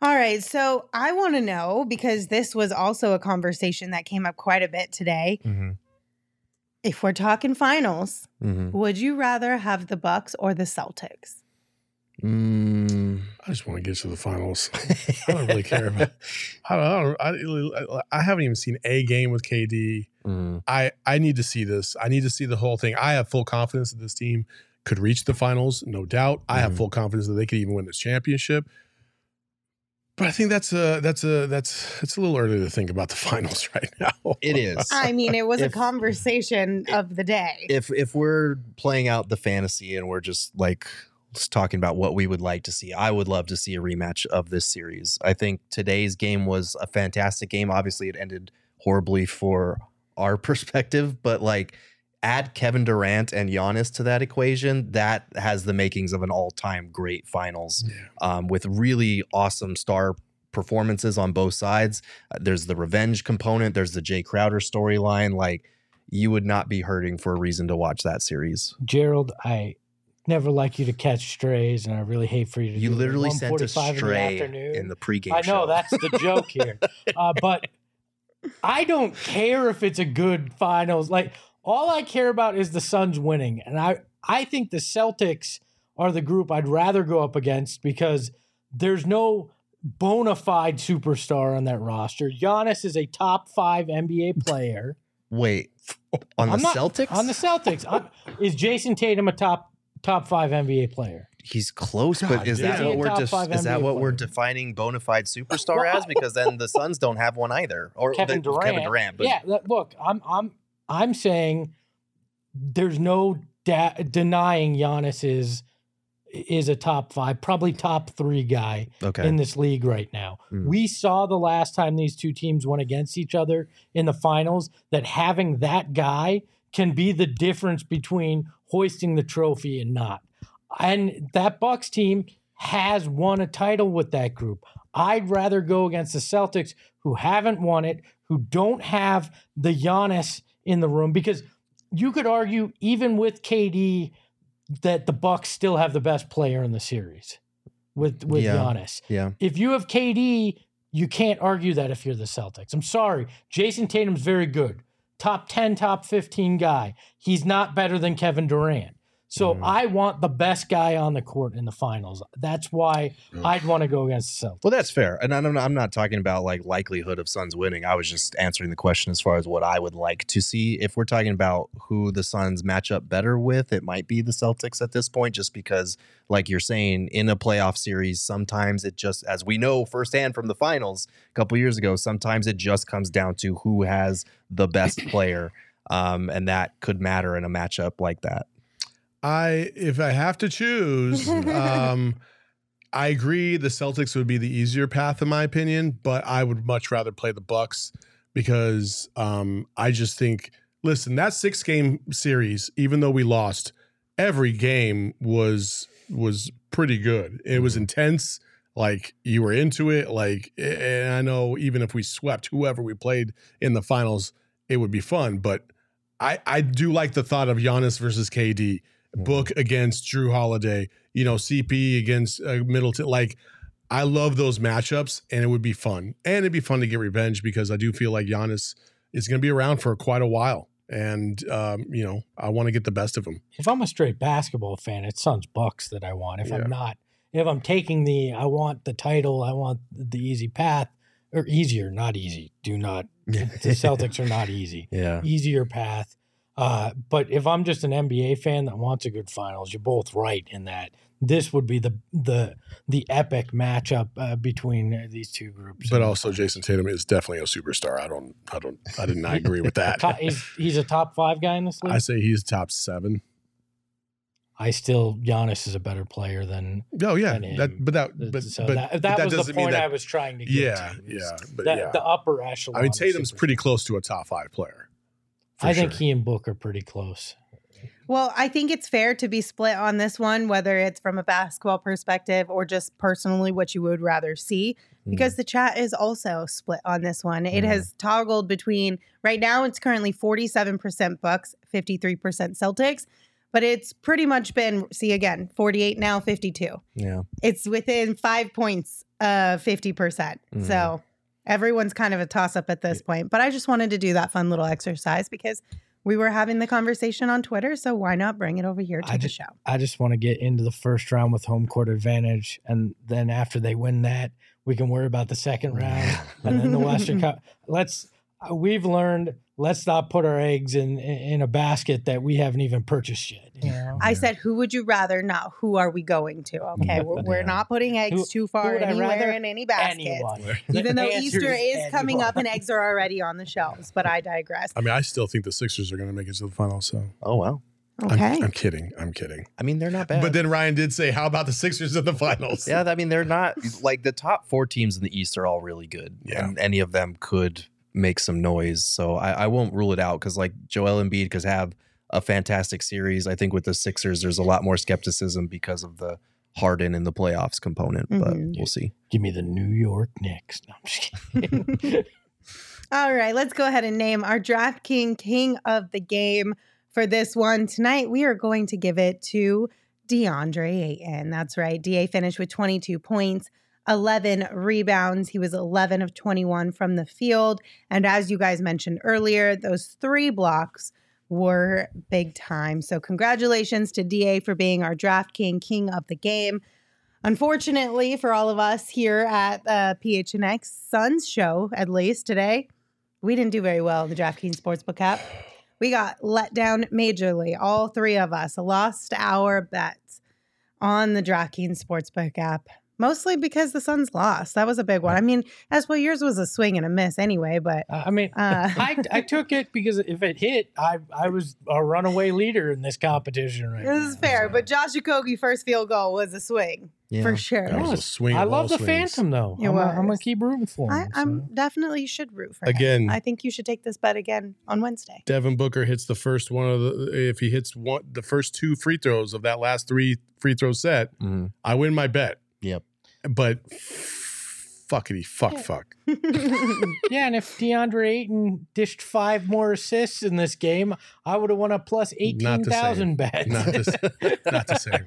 All right. So I want to know because this was also a conversation that came up quite a bit today. Mhm. If we're talking finals, Mhm. would you rather have the Bucks or the Celtics? Mm. I just want to get to the finals. I don't really care about. I don't. I, don't I, I haven't even seen a game with KD. Mm. I I need to see this. I need to see the whole thing. I have full confidence that this team could reach the finals, no doubt. I have Mhm. full confidence that they could even win this championship. But I think that's a that's a that's it's a little early to think about the finals right now. It is. I mean, it was a If- conversation of the day. if if we're playing out the fantasy and we're just like just talking about what we would like to see, I would love to see a rematch of this series. I think today's game was a fantastic game. Obviously, it ended horribly for our perspective, but like add Kevin Durant and Giannis to that equation, that has the makings of an all-time great finals Yeah. um, with really awesome star performances on both sides. Uh, there's the revenge component. There's the Jae Crowder storyline. Like you would not be hurting for a reason to watch that series. Gerald, I never like you to catch strays, and I really hate for you to. You literally sent a 1:45 in the stray in the pregame I know show. that's the joke here, uh, but I don't care if it's a good finals. Like all I care about is the Suns winning, and I I think the Celtics are the group I'd rather go up against because there's no bona fide superstar on that roster. Giannis is a top five NBA player. Wait, on the I'm not- Celtics? On the Celtics, I'm- is Jayson Tatum a top top five NBA player? He's close, God but is that what we're def- five is that NBA what we're defining bona fide superstar as? Because then the Suns don't have one either, or Kevin the- Durant. Kevin Durant. But yeah, look, look, I'm I'm I'm saying there's no da- denying Giannis is is a top five, probably top three guy Okay. in this league right now. Mm. We saw the last time these two teams went against each other in the finals that having that guy can be the difference between hoisting the trophy and not. And that Bucks team has won a title with that group. I'd rather go against the Celtics who haven't won it, who don't have the Giannis in the room because you could argue even with KD that the Bucks still have the best player in the series with with Yeah. Giannis. yeah. If you have KD, you can't argue that if you're the Celtics. I'm sorry. Jayson Tatum's very good. Top 10, top 15 guy. He's not better than Kevin Durant. So Mhm. I want the best guy on the court in the finals. That's why I'd want to go against the Celtics. Well, that's fair, and I'm not, I'm not talking about like likelihood of Suns winning. I was just answering the question as far as what I would like to see. If we're talking about who the Suns match up better with, it might be the Celtics at this point, just because, like you're saying, in a playoff series, sometimes it just, as we know firsthand from the finals a couple years ago, sometimes it just comes down to who has the best player, um, and that could matter in a matchup like that. I if I have to choose, um, I agree the Celtics would be the easier path in my opinion, but I would much rather play the Bucks because um, I just think listen, that six game series, even though we lost, every game was was pretty good. It was intense. Like you were into it. Like, and I know even if we swept whoever we played in the finals, it would be fun. But I I do like the thought of Giannis versus KD, Book against Jrue Holiday, you know, CP against uh, Middleton. Like, I love those matchups, and it would be fun. And it'd be fun to get revenge because I do feel like Giannis is going to be around for quite a while, and um, you know, I want to get the best of him. If I'm a straight basketball fan, it's Suns Bucks that I want. If Yeah. I'm not, if I'm taking the, I want the title, I want the easy path, or easier, not easy. Do not, the Celtics are not easy. Yeah. Easier path. Uh, but if I'm just an NBA fan that wants a good finals, you're both right in that this would be the the the epic matchup uh, between uh, these two groups. But also, Jayson Tatum is definitely a superstar. I don't, I don't, I did not agree with that. He's, he's a top five guy in this league. I say he's top seven. I still Giannis is a better player than. Oh yeah, than that, but that, but, so but, that, but that, was the point that- I was trying to get Yeah, to. yeah, but that- yeah. The upper echelon. I mean, Tatum's pretty close to a top five player. For I think he and Book are pretty close. Well, I think it's fair to be split on this one, whether it's from a basketball perspective or just personally what you would rather see, because the chat is also split on this one. It Mhm. has toggled between right now, it's currently 47% Bucks, 53% Celtics, but it's pretty much been, see again, 48 now, 52. Yeah. It's within five points of 50%. Mhm. So everyone's kind of a toss up at this point. But I just wanted to do that fun little exercise because we were having the conversation on Twitter. So why not bring it over here to I the just- show? I just want to get into the first round with home court advantage, and then after they win that, we can worry about the second round and then the Western Cup. Let's. Uh, We've learned. Let's not put our eggs in in a basket that we haven't even purchased yet. You know? I said, who would you rather? Not who are we going to? Okay, we're, we're Yeah. not putting eggs Who- too far would anywhere in any basket. Anyone. Even though Easter is coming up and eggs are already on the shelves, but I digress. I mean, I still think the Sixers are going to make it to the finals. So Oh wow. I'm- Okay. I'm, kidding. I'm kidding. I mean, they're not bad. But then Ryan did say, "How about the Sixers in the finals?" Yeah, I mean they're not like the top four teams in the East are all really good, Yeah. and any of them could make some noise. So I, I won't rule it out because like Joel Embiid could have a fantastic series. I think with the Sixers, there's a lot more skepticism because of the Harden in the playoffs component, but Mhm. we'll see. Give me the New York Knicks. No, I'm just kidding. All right, let's go ahead and name our DraftKings King of the Game for this one. Tonight, we are going to give it to DeAndre Ayton. That's right. DA finished with 22 points, 11 rebounds. He was 11 of 21 from the field. And as you guys mentioned earlier, those three blocks were big time. So, congratulations to DA for being our DraftKings King of the Game. Unfortunately, for all of us here at uh, PHNX Suns show, at least today, we didn't do very well in the DraftKings Sportsbook app. We got let down majorly. All three of us lost our bets on the DraftKings Sportsbook app. Mostly because the Suns lost. That was a big one. I mean, as well, yours was a swing and a miss anyway, but Uh, I mean, Uh. I, I took it because if it hit, I I was a runaway leader in this competition right this is fair. so. But Josh Okogie first field goal was a swing Yeah. for sure. That was a swing I love the swings. Phantom though. It I'm gonna, I'm gonna keep rooting for him. I'm so. definitely you should root for him. Again- I think you should take this bet again on Wednesday. Devin Booker hits the first one of the if he hits one the first two free throws of that last three free throw set, Mhm. I win my bet. Yep. But fuckity fuck fuck. Yeah, and if DeAndre Ayton dished five more assists in this game, I would have won a plus eighteen thousand bet. Not the, s- not the same.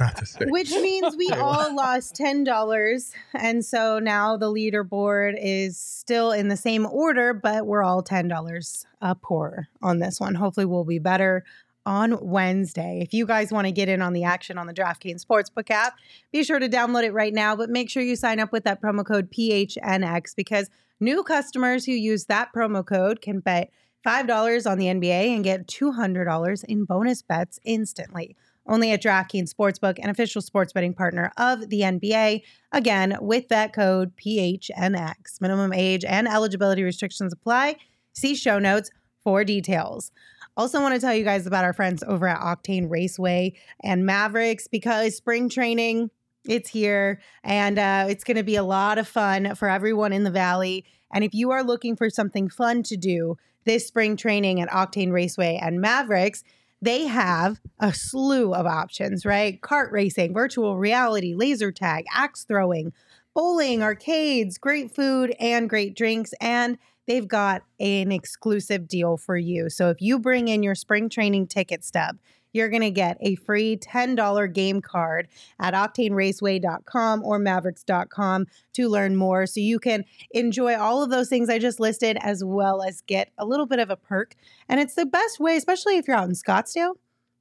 Not the same. Which means we all lost ten dollars, and so now the leaderboard is still in the same order, but we're all ten dollars uh, poor on this one. Hopefully, we'll be better on Wednesday. If you guys want to get in on the action on the DraftKings Sportsbook app, be sure to download it right now. But make sure you sign up with that promo code PHNX because new customers who use that promo code can bet $5 on the NBA and get $200 in bonus bets instantly. Only at DraftKings Sportsbook, an official sports betting partner of the NBA. Again, with that code PHNX. Minimum age and eligibility restrictions apply. See show notes for details. Also, want to tell you guys about our friends over at Octane Raceway and Mavericks because spring training it's here and uh, it's going to be a lot of fun for everyone in the valley. And if you are looking for something fun to do this spring training at Octane Raceway and Mavericks, they have a slew of options, right? Kart racing, virtual reality, laser tag, axe throwing, bowling, arcades, great food, and great drinks. And they've got an exclusive deal for you. So if you bring in your spring training ticket stub, you're going to get a free $10 game card at octaneraceway.com or mavericks.com to learn more so you can enjoy all of those things I just listed as well as get a little bit of a perk. And it's the best way, especially if you're out in Scottsdale.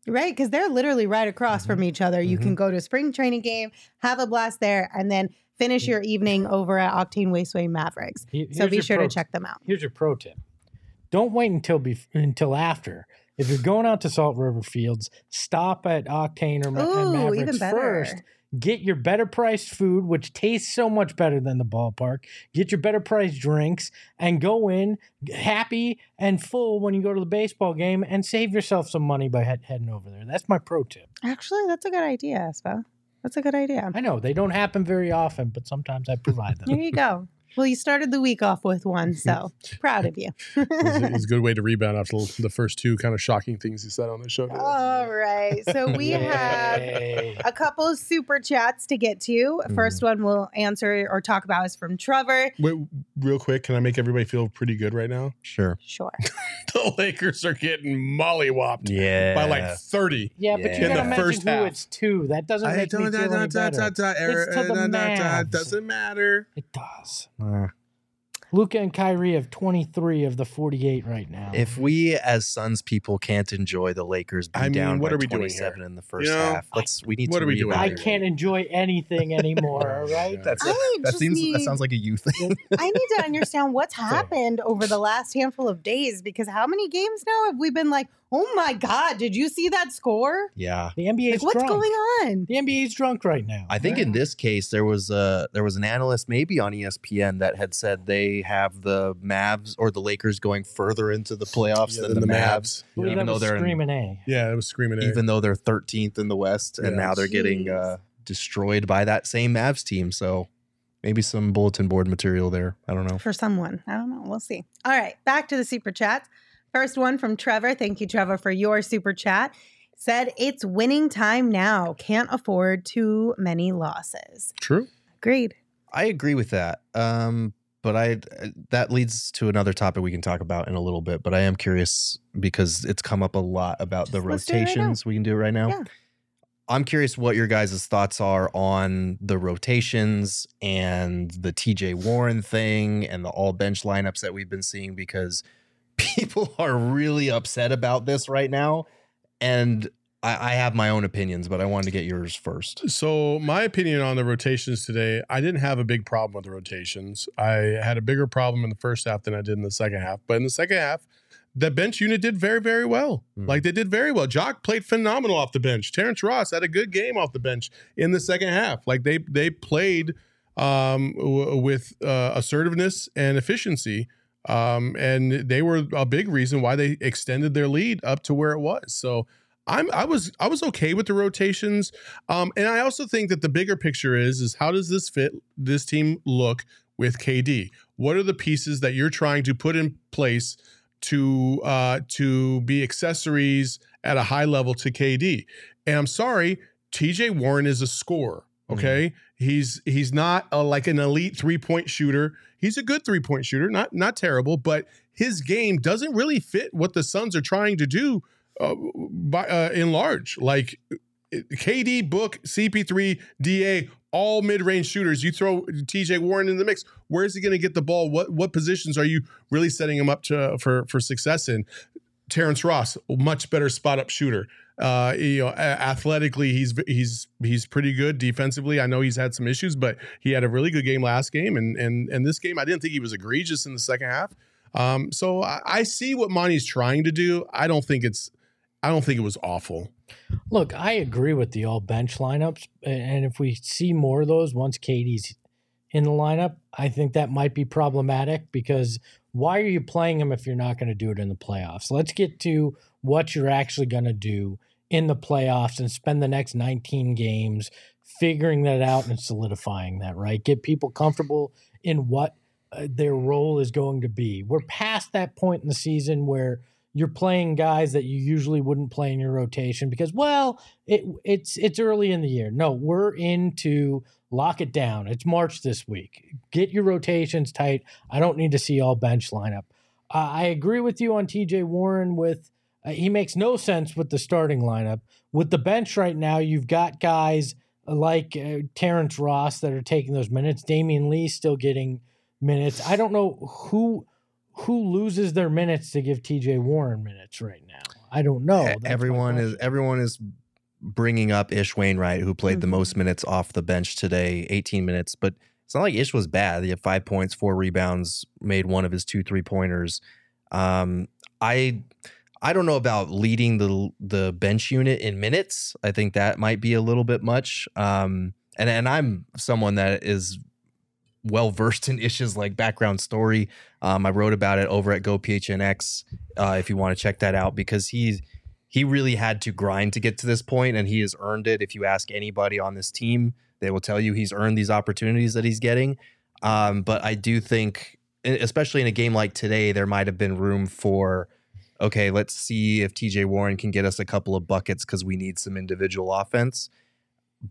Right, because they're literally right across from mm-hmm. each other. You can mm-hmm. go to a spring training game, have a blast there, and then finish your evening over at Octane Raceway Mavericks. He- So be sure pro- to check them out. Here's your pro tip: Don't wait until bef- until after. If you're going out to Salt River Fields, stop at Octane or Ooh, Mavericks even better. first. Get your better priced food, which tastes so much better than the ballpark. Get your better priced drinks and go in happy and full when you go to the baseball game and save yourself some money by head- heading over there. That's my pro tip. Actually, that's a good idea, Espo. That's a good idea. I know they don't happen very often, but sometimes I provide There them. you go. Well, you started the week off with one, so proud of you. It's a, it's a good way to rebound after the first two kind of shocking things you said on the show. today. All right. So we have a couple of super chats to get to. First mm-hmm. one we'll answer or talk about is from Trevor. Wait, real quick, can I make everybody feel pretty good right now? Sure. Sure. The Lakers are getting mollywopped Yeah. by like 30. Yeah, but Yeah. you In gotta the mention first who half. it's to. That doesn't make me feel any better. It's to the Mavs. doesn't matter. It does. Uh, Luka and Kyrie have 23 of the 48 right now. if we as Suns people can't enjoy the Lakers be I mean, down what by are we doing here? 27 in the first You know, half, let's we need what to are we doing I can't enjoy anything anymore, all right? That's I that just seems that sounds like a you thing. I need to understand what's happened over the last handful of days because how many games now have we been like, oh my God, did you see that score? yeah. The NBA Like, is what's drunk. going on? The NBA is drunk right now. I think in this case there was a there was an analyst maybe on ESPN that had said they have the Mavs or the Lakers going further into the playoffs Yeah, than then the, the Mavs, Mavs. I believe even that though was they're in- screaming A. Yeah, it was screaming. even though they're 13th in the West and Yeah. now they're getting uh, destroyed by that same Mavs team. So maybe some bulletin board material there. I don't know. For someone. I don't know. We'll see. All right. Back to the super chats. First one from Trevor. Thank you, Trevor, for your super chat. Said it's winning time now. Can't afford too many losses. True. Agreed. I agree with that. Um, but I that leads to another topic we can talk about in a little bit. But I am curious because it's come up a lot about the Just do it right rotations. we can do it right now. Yeah. I'm curious what your guys' thoughts are on the rotations and the TJ Warren thing and the all bench lineups that we've been seeing because people are really upset about this right now. And I, I have my own opinions, but I wanted to get yours first. So my opinion on the rotations today, I didn't have a big problem with the rotations. I had a bigger problem in the first half than I did in the second half. But in the second half, the bench unit did very, very well. Mhm. Like they did very well. Jock played phenomenal off the bench. Terrence Ross had a good game off the bench in the second half. Like they they played um, w- with uh, assertiveness and efficiency. Um, and they were a big reason why they extended their lead up to where it was. So I'm I was I was okay with the rotations. Um, and I also think that the bigger picture is is how does this fit this team look with KD? What are the pieces that you're trying to put in place to uh, to be accessories at a high level to KD? And I'm sorry, TJ Warren is a scorer. Okay, he's he's not a, like an elite three point shooter. He's a good three point shooter, not not terrible, but his game doesn't really fit what the Suns are trying to do uh, by uh, in large. Like KD, Book, CP3, DA, all mid range shooters. You throw TJ Warren in the mix. Where is he going to get the ball? What what positions are you really setting him up to for for success in? Terrence Ross, much better spot up shooter. Uh, you know, athletically, he's he's he's pretty good. Defensively, I know he's had some issues, but he had a really good game last game, and and and this game, I didn't think he was egregious in the second half. Um, so I, I see what Monty's trying to do. I don't think it's, I don't think it was awful. Look, I agree with the all bench lineups, and if we see more of those once KD's in the lineup, I think that might be problematic because why are you playing him if you're not going to do it in the playoffs? Let's get to what you're actually going to do in the playoffs and spend the next 19 games figuring that out and solidifying that, right? Get people comfortable in what uh, their role is going to be. We're past that point in the season where you're playing guys that you usually wouldn't play in your rotation because well it it's it's early in the year. No we're into lock it down. It's march this week. Get your rotations tight. I don't need to see all bench lineup. Uh, i agree with you on tj warren with uh, he makes no sense with the starting lineup with the bench right now you've got guys like uh, terrence ross that are taking those minutes damion lee still getting minutes i don't know who who loses their minutes to give TJ Warren minutes right now? I don't know. That's everyone is everyone is bringing up Ish Wainwright, who played the Mhm. most minutes off the bench today, 18 minutes. But it's not like Ish was bad. He had five points, four rebounds, made one of his two three pointers. Um, I I don't know about leading the the bench unit in minutes. I think that might be a little bit much. Um, and and I'm someone that is well versed in issues like background story. Um, I wrote about it over at GoPHNX. Uh, if you want to check that out, because he's he really had to grind to get to this point, and he has earned it. If you ask anybody on this team, they will tell you he's earned these opportunities that he's getting. Um, but I do think, especially in a game like today, there might have been room for. Okay, let's see if TJ Warren can get us a couple of buckets because we need some individual offense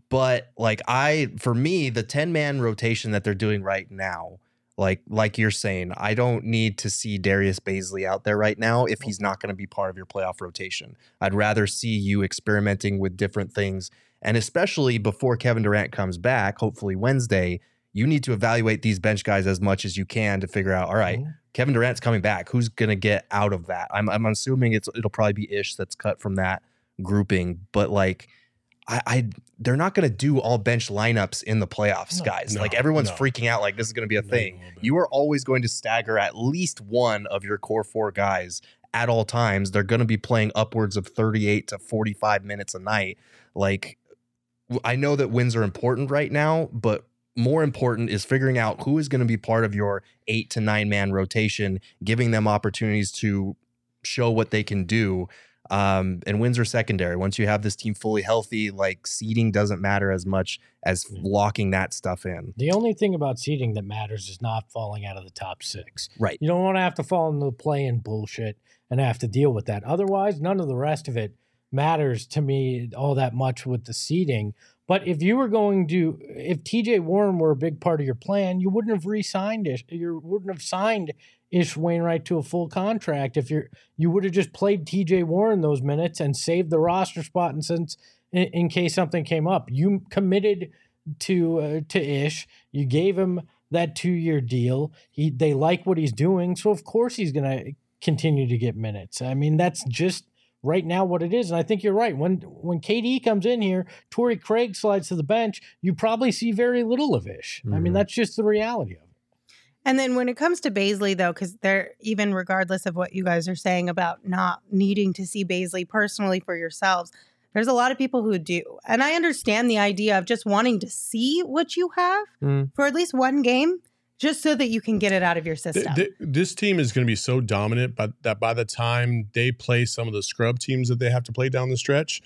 but like I for me the 10 man rotation that they're doing right now like like you're saying I don't need to see Darius Bazley out there right now if he's not going to be part of your playoff rotation. I'd rather see you experimenting with different things and especially before Kevin Durant comes back, hopefully Wednesday, you need to evaluate these bench guys as much as you can to figure out all right, Mhm. Kevin Durant's coming back. Who's going to get out of that? I'm I'm assuming it's it'll probably be Ish that's cut from that grouping, but like I, I they're not going to do all bench lineups in the playoffs, No, guys. no, like everyone's no. freaking out, like this is going to be a thing. You are always going to stagger at least one of your core four guys at all times. They're going to be playing upwards of 38 to 45 minutes a night. Like I know that wins are important right now, but more important is figuring out who is going to be part of your eight to nine man rotation, giving them opportunities to show what they can do. Um, and wins are secondary. Once you have this team fully healthy, like seeding doesn't matter as much as locking that stuff in. The only thing about seeding that matters is not falling out of the top six. Right. You don't want to have to fall into the play-in bullshit and have to deal with that. Otherwise, none of the rest of it matters to me all that much with the seeding. But if you were going to, if TJ Warren were a big part of your plan, you wouldn't have re-signed Ish. You wouldn't have signed Ish Wainwright to a full contract. If you're, you would have just played TJ Warren those minutes and saved the roster spot. And since, in, in case something came up, you committed to uh, to Ish. You gave him that two year deal. He they like what he's doing, so of course he's gonna continue to get minutes. I mean, that's just right now what it is. And I think you're right. When when KD comes in here, Torrey Craig slides to the bench, you probably see very little of Ish. I mean, Mhm. that's just the reality of it. And then when it comes to Bazley, though, because they're even regardless of what you guys are saying about not needing to see Bazley personally for yourselves, there's a lot of people who do. And I understand the idea of just wanting to see what you have Mm. for at least one game, just so that you can get it out of your Th- system. th- this team is going to be so dominant, but that by the time they play some of the scrub teams that they have to play down the stretch,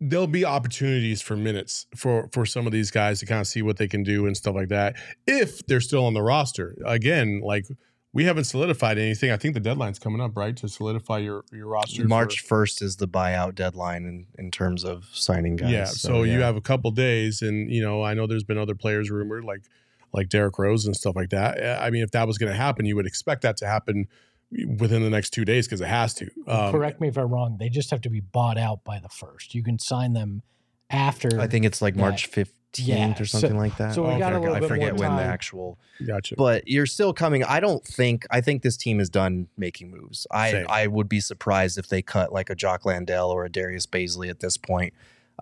there'll be opportunities for minutes for for some of these guys to kind of see what they can do and stuff like that if they're still on the roster. Again, like we haven't solidified anything. I think the deadline's coming up, right, to solidify your your roster. March first is the buyout deadline in, in terms of signing guys. yeah, so, you have a couple days, and you know I know there's been other players rumored like like Derrick Rose and stuff like that. Uh, I mean, if that was going to happen, you would expect that to happen within the next two days because it has to. Um, Correct me if I'm wrong. They just have to be bought out by the first. You can sign them after. I think it's like that. March fifteenth Yeah, or so- something like that. so we got a I little forget- bit I forget more when the time. actual. Gotcha. But you're still coming. I don't think. I think this team is done making moves. I Same. I would be surprised if they cut like a Jock Landale or a Darius Bazley at this point.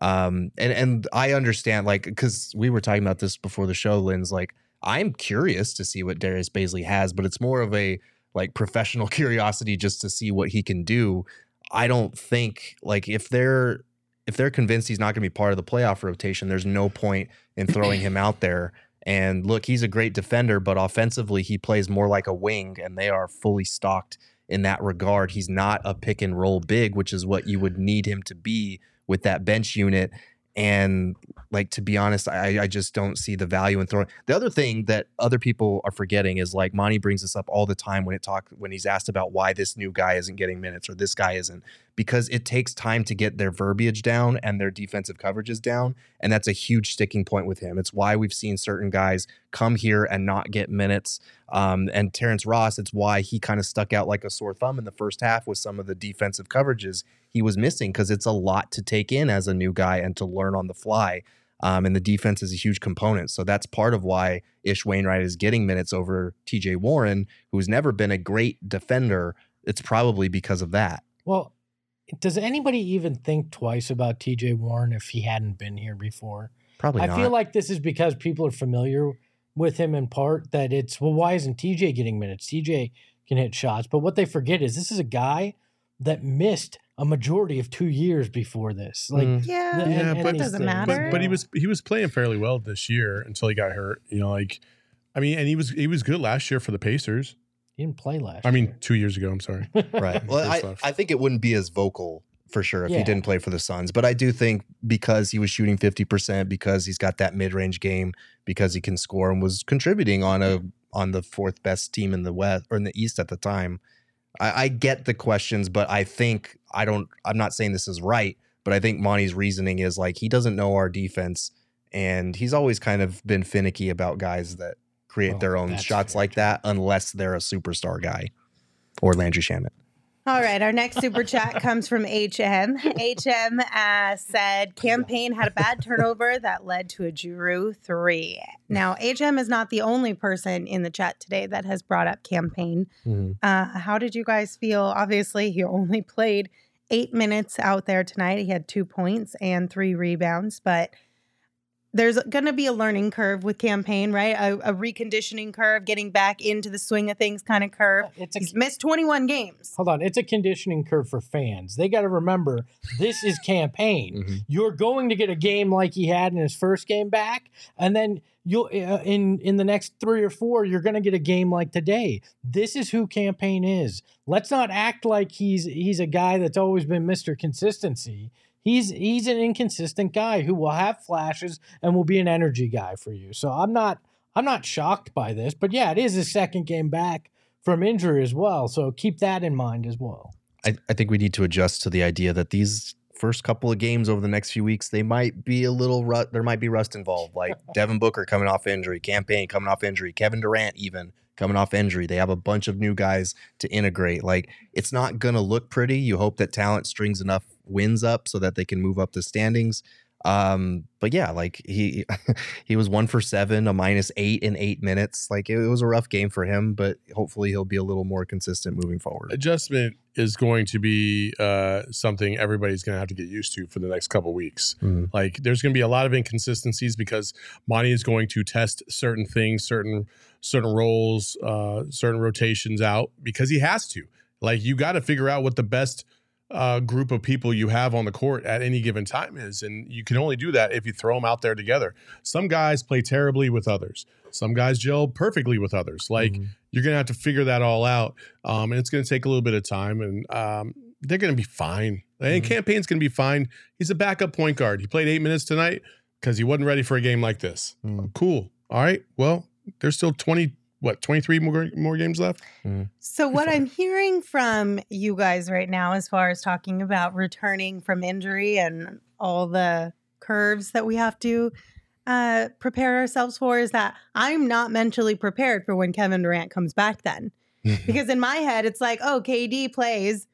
Um, and and I understand like because we were talking about this before the show, Lynn's like I'm curious to see what Darius Bazley has, but it's more of a like professional curiosity just to see what he can do. I don't think like if they're if they're convinced he's not going to be part of the playoff rotation, there's no point in throwing him out there. And look, he's a great defender, but offensively, he plays more like a wing, and they are fully stocked in that regard. He's not a pick and roll big, which is what you would need him to be with that bench unit. And like to be honest, I, I just don't see the value in throwing. The other thing that other people are forgetting is like Monty brings this up all the time when it talk when he's asked about why this new guy isn't getting minutes or this guy isn't because it takes time to get their verbiage down and their defensive coverages down, and that's a huge sticking point with him. It's why we've seen certain guys come here and not get minutes. Um, and Terrence Ross, it's why he kind of stuck out like a sore thumb in the first half with some of the defensive coverages he was missing because it's a lot to take in as a new guy and to learn on the fly. Um, and the defense is a huge component. So that's part of why Ish Wainwright is getting minutes over TJ Warren, who's never been a great defender. It's probably because of that. well, does anybody even think twice about TJ Warren if he hadn't been here before? Probably not. I not. feel like this is because people are familiar with him in part that it's well, why isn't TJ getting minutes? TJ can hit shots, but what they forget is this is a guy that missed a majority of two years before this. Like, Mm. yeah, and- Yeah, and but- these doesn't things, matter. but, but he was he was playing fairly well this year until he got hurt. You know, like I mean, and he was he was good last year for the Pacers. He didn't play last. I mean, year. two years ago. I'm sorry. right. Well, I, off. I think it wouldn't be as vocal for sure if he didn't play for the Suns. But I do think because he was shooting 50%, because he's got that mid range game, because he can score and was contributing on a on the fourth best team in the West or in the East at the time. I, I get the questions, but I think I don't I'm not saying this is right, but I think Monty's reasoning is like he doesn't know our defense and he's always kind of been finicky about guys that create Well, their own shots like too. that unless they're a superstar guy or Landry Shamet. All right, our next super chat comes from HM. HM uh, said Cam Payne had a bad turnover that led to a Jrue three. Now, HM is not the only person in the chat today that has brought up Cam Payne. Uh, how did you guys feel? Obviously, he only played eight minutes out there tonight. He had two points and three rebounds, but there's going to be a learning curve with Cam Payne, right? A, a reconditioning curve, getting back into the swing of things kind of curve. it's a He's missed 21 games. hold on. It's a conditioning curve for fans. They got to remember this is Cam Payne. Mhm. You're going to get a game like he had in his first game back, and then you'll uh, in in the next three or four, you're going to get a game like today. This is who Cam Payne is. Let's not act like he's he's a guy that's always been Mr. Consistency. He's he's an inconsistent guy who will have flashes and will be an energy guy for you. So I'm not I'm not shocked by this, but yeah, it is his second game back from injury as well. So keep that in mind as well. I, I think we need to adjust to the idea that these first couple of games over the next few weeks, they might be a little rut. There might be rust involved, like Devin Booker coming off injury, Cam Payne coming off injury, Kevin Durant even coming off injury. They have a bunch of new guys to integrate. Like it's not gonna look pretty. You hope that talent strings enough wins up so that they can move up the standings. Um, but yeah, like he he was one for seven, a minus eight in eight minutes. Like it, was a rough game for him, but hopefully he'll be a little more consistent moving forward. Adjustment is going to be uh, something everybody's going to have to get used to for the next couple weeks. Mhm. Like there's going to be a lot of inconsistencies because Monty is going to test certain things, certain certain roles, uh, certain rotations out because he has to. Like you got to figure out what the best uh, group of people you have on the court at any given time is, and you can only do that if you throw them out there together. Some guys play terribly with others. Some guys gel perfectly with others. Like Mhm. you're gonna have to figure that all out, um, and it's gonna take a little bit of time. And um, they're gonna be fine. And Mhm. Cam Payne's gonna be fine. He's a backup point guard. He played eight minutes tonight because he wasn't ready for a game like this. Mm. Cool. All right. Well, there's still twenty what twenty three more more games left. So what I'm hearing from you guys right now, as far as talking about returning from injury and all the curves that we have to uh, prepare ourselves for, is that I'm not mentally prepared for when Kevin Durant comes back. Then, because in my head, it's like, oh, KD plays,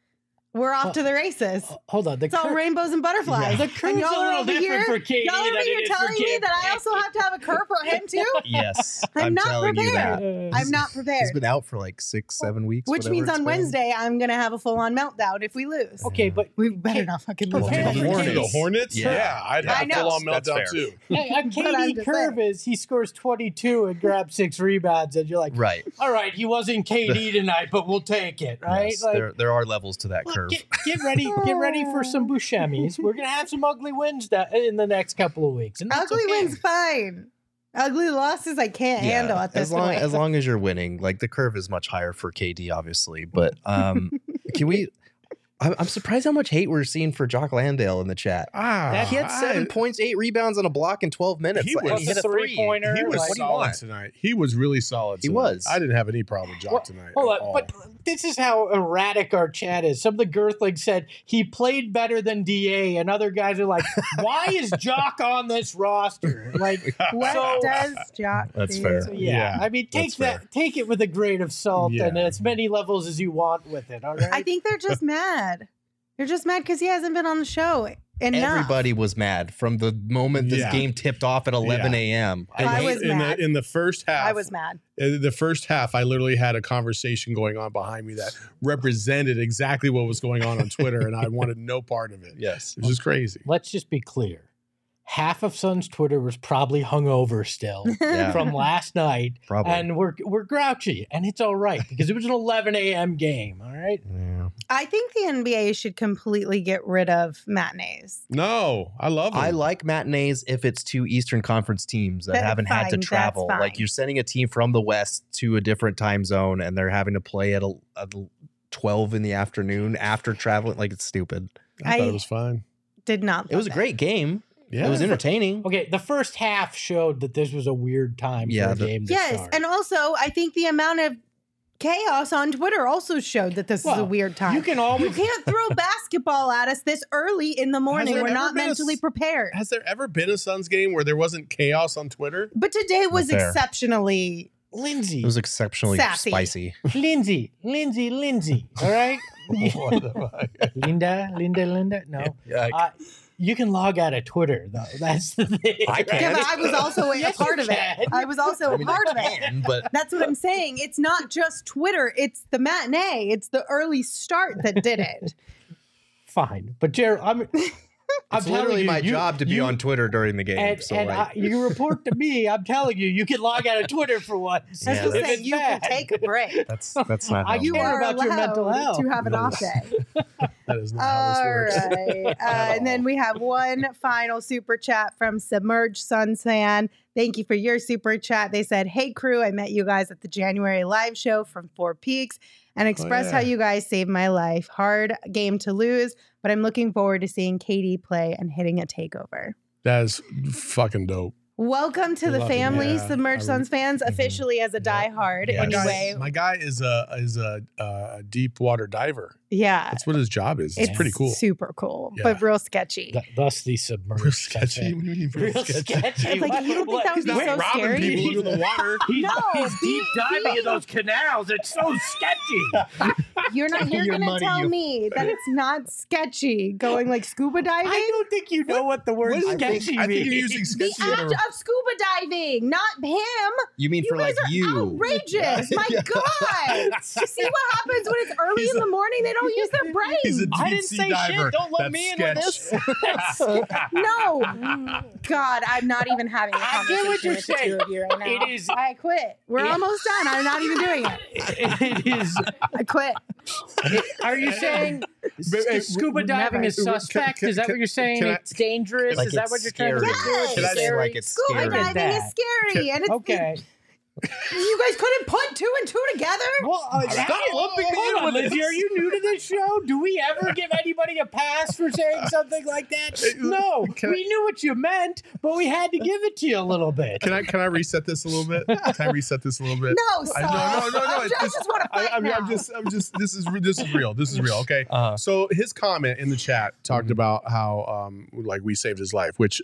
we're off to the races. Hold on. The It's all cur- rainbows and butterflies. The And curve's y'all a are little over here. for KD Y'all are than over it here is for telling me that I also have to have a curve for him too. Yes, I'm not telling you prepared. that. I'm not prepared. He's been out for like six, seven weeks, Which means it's on been. Wednesday I'm gonna have a full on meltdown if we lose. Okay, but We better not fucking lose. Well, to to the the Hornets. The Hornets? Yeah. Yeah, I'd have know. full on meltdown fair. too. a, a But KD just curve is he scores 22 and grabs six rebounds, and you're like, Right. all right, he wasn't KD tonight, but we'll take it, right? There, there are levels to that Well, curve. Get, get ready, get ready for some Buscemi's. We're gonna have some ugly wins that, in the next couple of weeks. And that's Ugly okay. wins fine. Ugly losses I can't handle at this as long point. as long as you're winning, like the curve is much higher for KD, obviously. But um, can we? I'm, I'm surprised how much hate we're seeing for Jock Landale in the chat. Ah, he had seven I- points, eight rebounds, and a block in 12 minutes. He Like, was- he hit a three. three-pointer. He was Like, what do you solid want? tonight. He was really solid. He tonight. was. I didn't have any problem with Jock Well, tonight. Hold at on, all. but this is how erratic our chat is. Some of the Girthlings said he played better than Da, and other guys are like, "Why is Jock on this roster?" Like, what so- does Jock That's do? fair. so yeah. Yeah, I mean, take that, fair. take it with a grain of salt, and as many levels as you want with it. All right. I think they're just mad. They're just mad because he hasn't been on the show enough. Everybody was mad from the moment this Yeah. game tipped off at 11 a.m. I In the- was in mad. the in the first half. I was mad. in the first half, I literally had a conversation going on behind me that represented exactly what was going on on Twitter, and I wanted no part of it. Yes. It was just crazy. Let's just be clear. Half of Sun's Twitter was probably hungover still Yeah. from last night, Probably. and we're we're grouchy, and it's all right because it was an 11 a.m. game. All right. Yeah. I think the NBA should completely get rid of matinees. No, I love it. I like matinees if it's two Eastern Conference teams that That- haven't had to travel. Like you're sending a team from the West to a different time zone and they're having to play at a, a 12 in the afternoon after traveling. Like it's stupid. I thought it was fine. Did not. It was a love great game. Yeah, It was entertaining. Okay, the first half showed that this was a weird time Yeah, for a the- game to Yes, start. and also I think the amount of chaos on Twitter also showed that this is a weird time. you can You can't throw basketball at us this early in the morning. We're not been a mentally prepared. Has there ever been a Suns game where there wasn't chaos on Twitter? But today was exceptionally. Lindsay, It was exceptionally Sassy. spicy. Lindsay, Lindsay, Lindsay. All right, Linda, Linda, Linda. No, Yeah, uh, you can log out of Twitter though. That's the thing. I can. Yeah, but I was also a Yes, part you of it. I was also a part of it. but That's what I'm saying. It's not just Twitter. It's the matinee. It's the early start that did it. Fine, but Jared, I'm. I'm it's literally you, my you- job to be you- on Twitter during the game. And, so and like, I, you report to me. I'm telling you, you can log out of Twitter for once. That's Yeah, what saying. it's You can take a break. that's that's not how You are about your mental allowed health. to have an off day. That is not how this works. right. Uh, and then we have one final super chat from Submerged Suns fan. Thank you for your super chat. They said, Hey, crew, I met you guys at the January live show from Four Peaks and oh, express how yeah. you guys saved my life. Hard game to lose, but I'm looking forward to seeing KD play and hitting a takeover. That is fucking dope. Welcome to the family, Yeah, Submerged Suns fans, mm-hmm. officially as a diehard. Yeah, My guy, Anyway, my guy is a is a, a deep water diver. Yeah. That's what his job is. It's, pretty cool. Super cool, Yeah. but real sketchy. Th- thus the submerged. Real sketchy. cafe. What do you mean real Real sketchy? sketchy. Like, What- you don't think what- that would He's be not so robbing scary? people under the water. He's, No, he's deep diving in those canals. It's so sketchy. You're not you're Your gonna money, tell you- me that it's not sketchy going like scuba diving. I don't think you know what the word What is it? sketchy I think you're means. using the sketchy act in a- of scuba diving, not him. You mean You for like you? outrageous. My God. You see what happens when it's early in the morning? They don't use their brain. He's a I deep didn't sea say diver. shit. Don't let That's me in with this. no. God, I'm not even having a I get conversation what you're with the saying. two of you right now. It is- I quit. We're Yeah. almost done. I'm not even doing it. it is. I quit. Are you saying But, hey, scuba would diving never- is suspect? is that what you're saying? can I- it's dangerous. Like is that it's what you're trying to scary. get to? Yes. Can I say scary? like it's Scuba scary? diving is that. scary, and it's Okay. You guys couldn't put two and two together. Well, uh, Stop hey, lumping me hold on, with Are you new to this show? Do we ever give anybody a pass for saying something like that? No. Can I- we knew what you meant, but we had to give it to you a little bit. Can I can I reset this a little bit? Can I reset this a little bit? No, I, sir. no, no, no, no. I it's just, want to I, fight I'm, now. I'm just, I'm just. This is this is real. This is real. Okay. Uh, So his comment in the chat talked Mm-hmm. about how um like we saved his life, which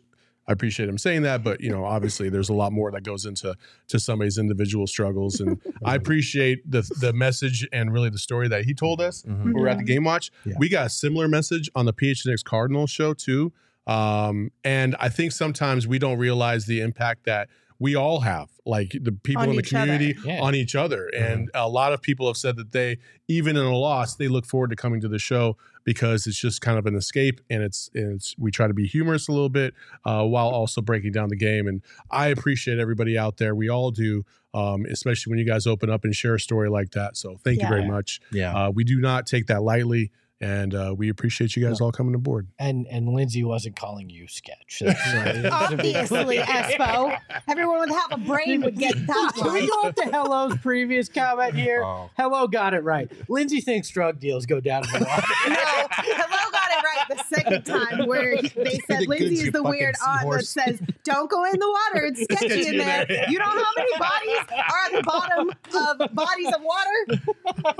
I appreciate him saying that, but you know, obviously there's a lot more that goes into to somebody's individual struggles, and I appreciate the the message and really the story that he told us. mhm. when we were at the game watch. Yeah. We got a similar message on the PHNX Cardinals show too. Um, and I think sometimes we don't realize the impact that we all have, like the people On in the community, Yeah. on each other. And a lot of people have said that they, even in a loss, they look forward to coming to the show because it's just kind of an escape and it's, it's we try to be humorous a little bit uh, while also breaking down the game. And I appreciate everybody out there. We all do, um, especially when you guys open up and share a story like that. So thank Yeah. you very much. Yeah. Uh, we do not take that lightly, and uh, we appreciate you guys all coming aboard. And and Lindsay wasn't calling you sketch. That's, Obviously, Espo. Everyone with half a brain would get that Can we one. go up to Hello's previous comment here? Oh. Hello got it right. Lindsay thinks drug deals go down in the water. No, hello got it right the second time where they said goods, Lindsay is the weird aunt that says, "Don't go in the water; it's sketchy, sketchy in in there." there, yeah. You know how many bodies are at the bottom of bodies of water?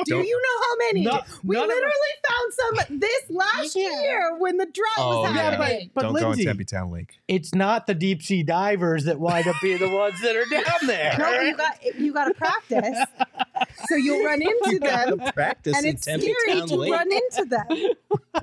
Do Don't- you know how many? No- we literally found some this last Yeah. year when the drought Oh, was yeah. happening. But Don't go in Lindsay- Tempe Town Lake. it's not the deep sea divers that wind up being the ones that are down there. No, but you got you got to practice, so you'll run into them. Practice and in it's Tempe scary Town to Lake. run into them.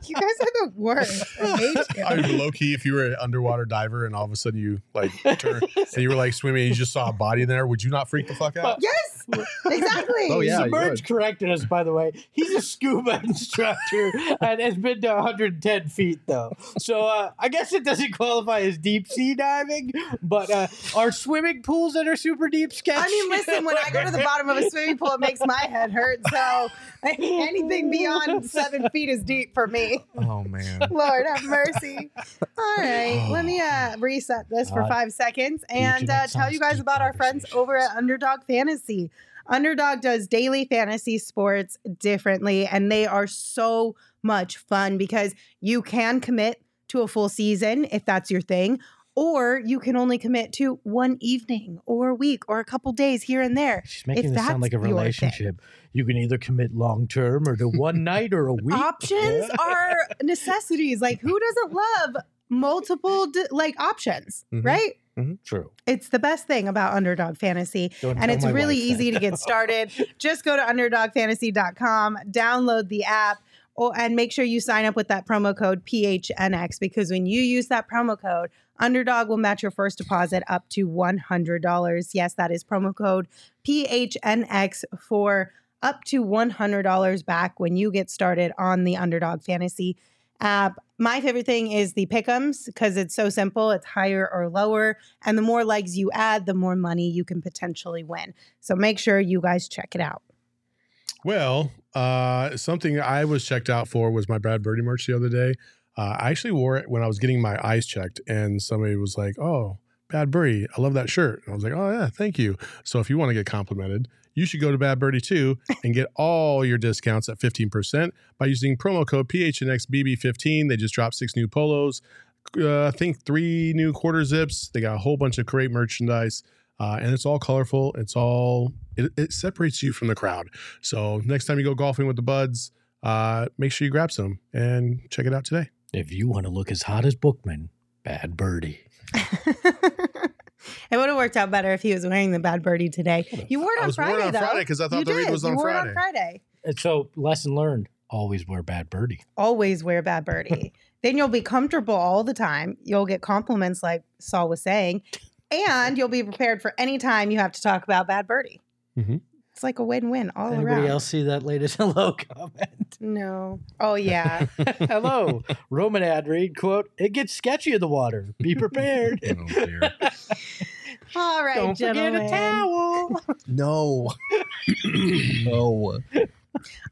You guys are the worst. I hate you. I mean, low key, if you were an underwater diver and all of a sudden you like turn and you were like swimming and you just saw a body in there, would you not freak the fuck out? Yes, exactly. Oh, yeah. you Submerge corrected us, by the way. He's a scuba instructor and has been to 110 feet, though. So uh, I guess it doesn't qualify as deep sea diving, but uh, are swimming pools that are super deep sketch? I mean, listen, when I go to the bottom of a swimming pool, it makes my head hurt. So anything beyond seven feet is deep for me. Oh man. Lord have mercy. All right, let me uh, reset this for five seconds and uh, tell you guys about our friends over at Underdog Fantasy. Underdog does daily fantasy sports differently, and they are so much fun because you can commit to a full season if that's your thing. Or you can only commit to one evening or a week or a couple days here and there. She's making this sound like a relationship. You can either commit long term or to one night or a week. options are necessities. Like who doesn't love multiple d- like options, Mhm. right? Mm-hmm, true. It's the best thing about Underdog Fantasy. Don't and it's really that. easy to get started. Just go to underdogfantasy.com, download the app, or, and make sure you sign up with that promo code PHNX because when you use that promo code, Underdog will match your first deposit up to $100. Yes, that is promo code PHNX for up to $100 back when you get started on the Underdog Fantasy My favorite thing is the pickums because it's so simple. It's higher or lower, and the more legs you add, the more money you can potentially win. So make sure you guys check it out. Well, uh, something I was checked out for was my Bad Birdie merch the other day. Uh, I actually wore it when I was getting my eyes checked, and somebody was like, "Oh, Bad Birdie, I love that shirt." And I was like, "Oh yeah, thank you." So if you want to get complimented, you should go to Bad Birdie too and get all your discounts at fifteen percent by using promo code PHNXBB15. They just dropped six new polos. Uh, I think three new quarter zips. They got a whole bunch of great merchandise. Uh, and it's all colorful. It's all it, it separates you from the crowd. So next time you go golfing with the buds, uh, make sure you grab some and check it out today. If you want to look as hot as Bookman, Bad Birdie. it would have worked out better if he was wearing the bad birdie today. You wore it on I on was wearing Friday, it on though. Friday 'cause I thought You the read did. was You on wore it Friday. on Friday. And so, lesson learned: always wear Bad Birdie. Always wear bad birdie. then you'll be comfortable all the time. You'll get compliments, like Saul was saying, and you'll be prepared for any time you have to talk about bad birdie. Mhm. It's like a win-win all Anybody around. else see that latest hello comment? No. Oh yeah. hello, Roman ad read quote: "It gets sketchy in the water. Be prepared." Oh, dear. All right, Don't gentlemen. forget a towel. no. no.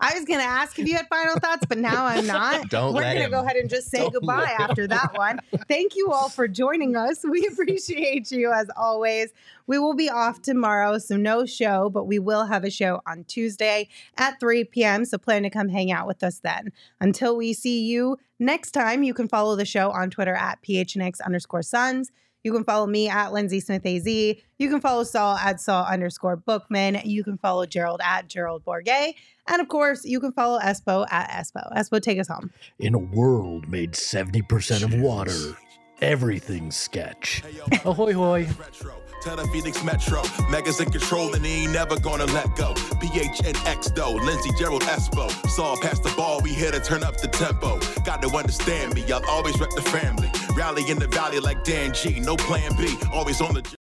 I was gonna ask if you had final thoughts, but now I'm not. Don't We're let gonna him. go ahead and just say Don't goodbye after that one. Thank you all for joining us. We appreciate you as always. We will be off tomorrow, so no show, but we will have a show on Tuesday at 3 p.m. So plan to come hang out with us then. Until we see you next time, you can follow the show on Twitter at PHNX underscore Suns. You can follow me at Lindsay Smith AZ. You can follow Saul at Saul underscore Bookman. You can follow Gerald at Gerald Bourguet. And of course, you can follow Espo at Espo. Espo, take us home. In a world made seventy percent of water, everything's sketch. Ahoy hoy. Tell the Phoenix Metro. Megas in control and he ain't never gonna let go. PHNX though, Lindsey Gerald Espo. Saw past the ball, we here to turn up the tempo. Got to understand me, I'll always rep the family. Rally in the valley like Dan G, no plan B, always on the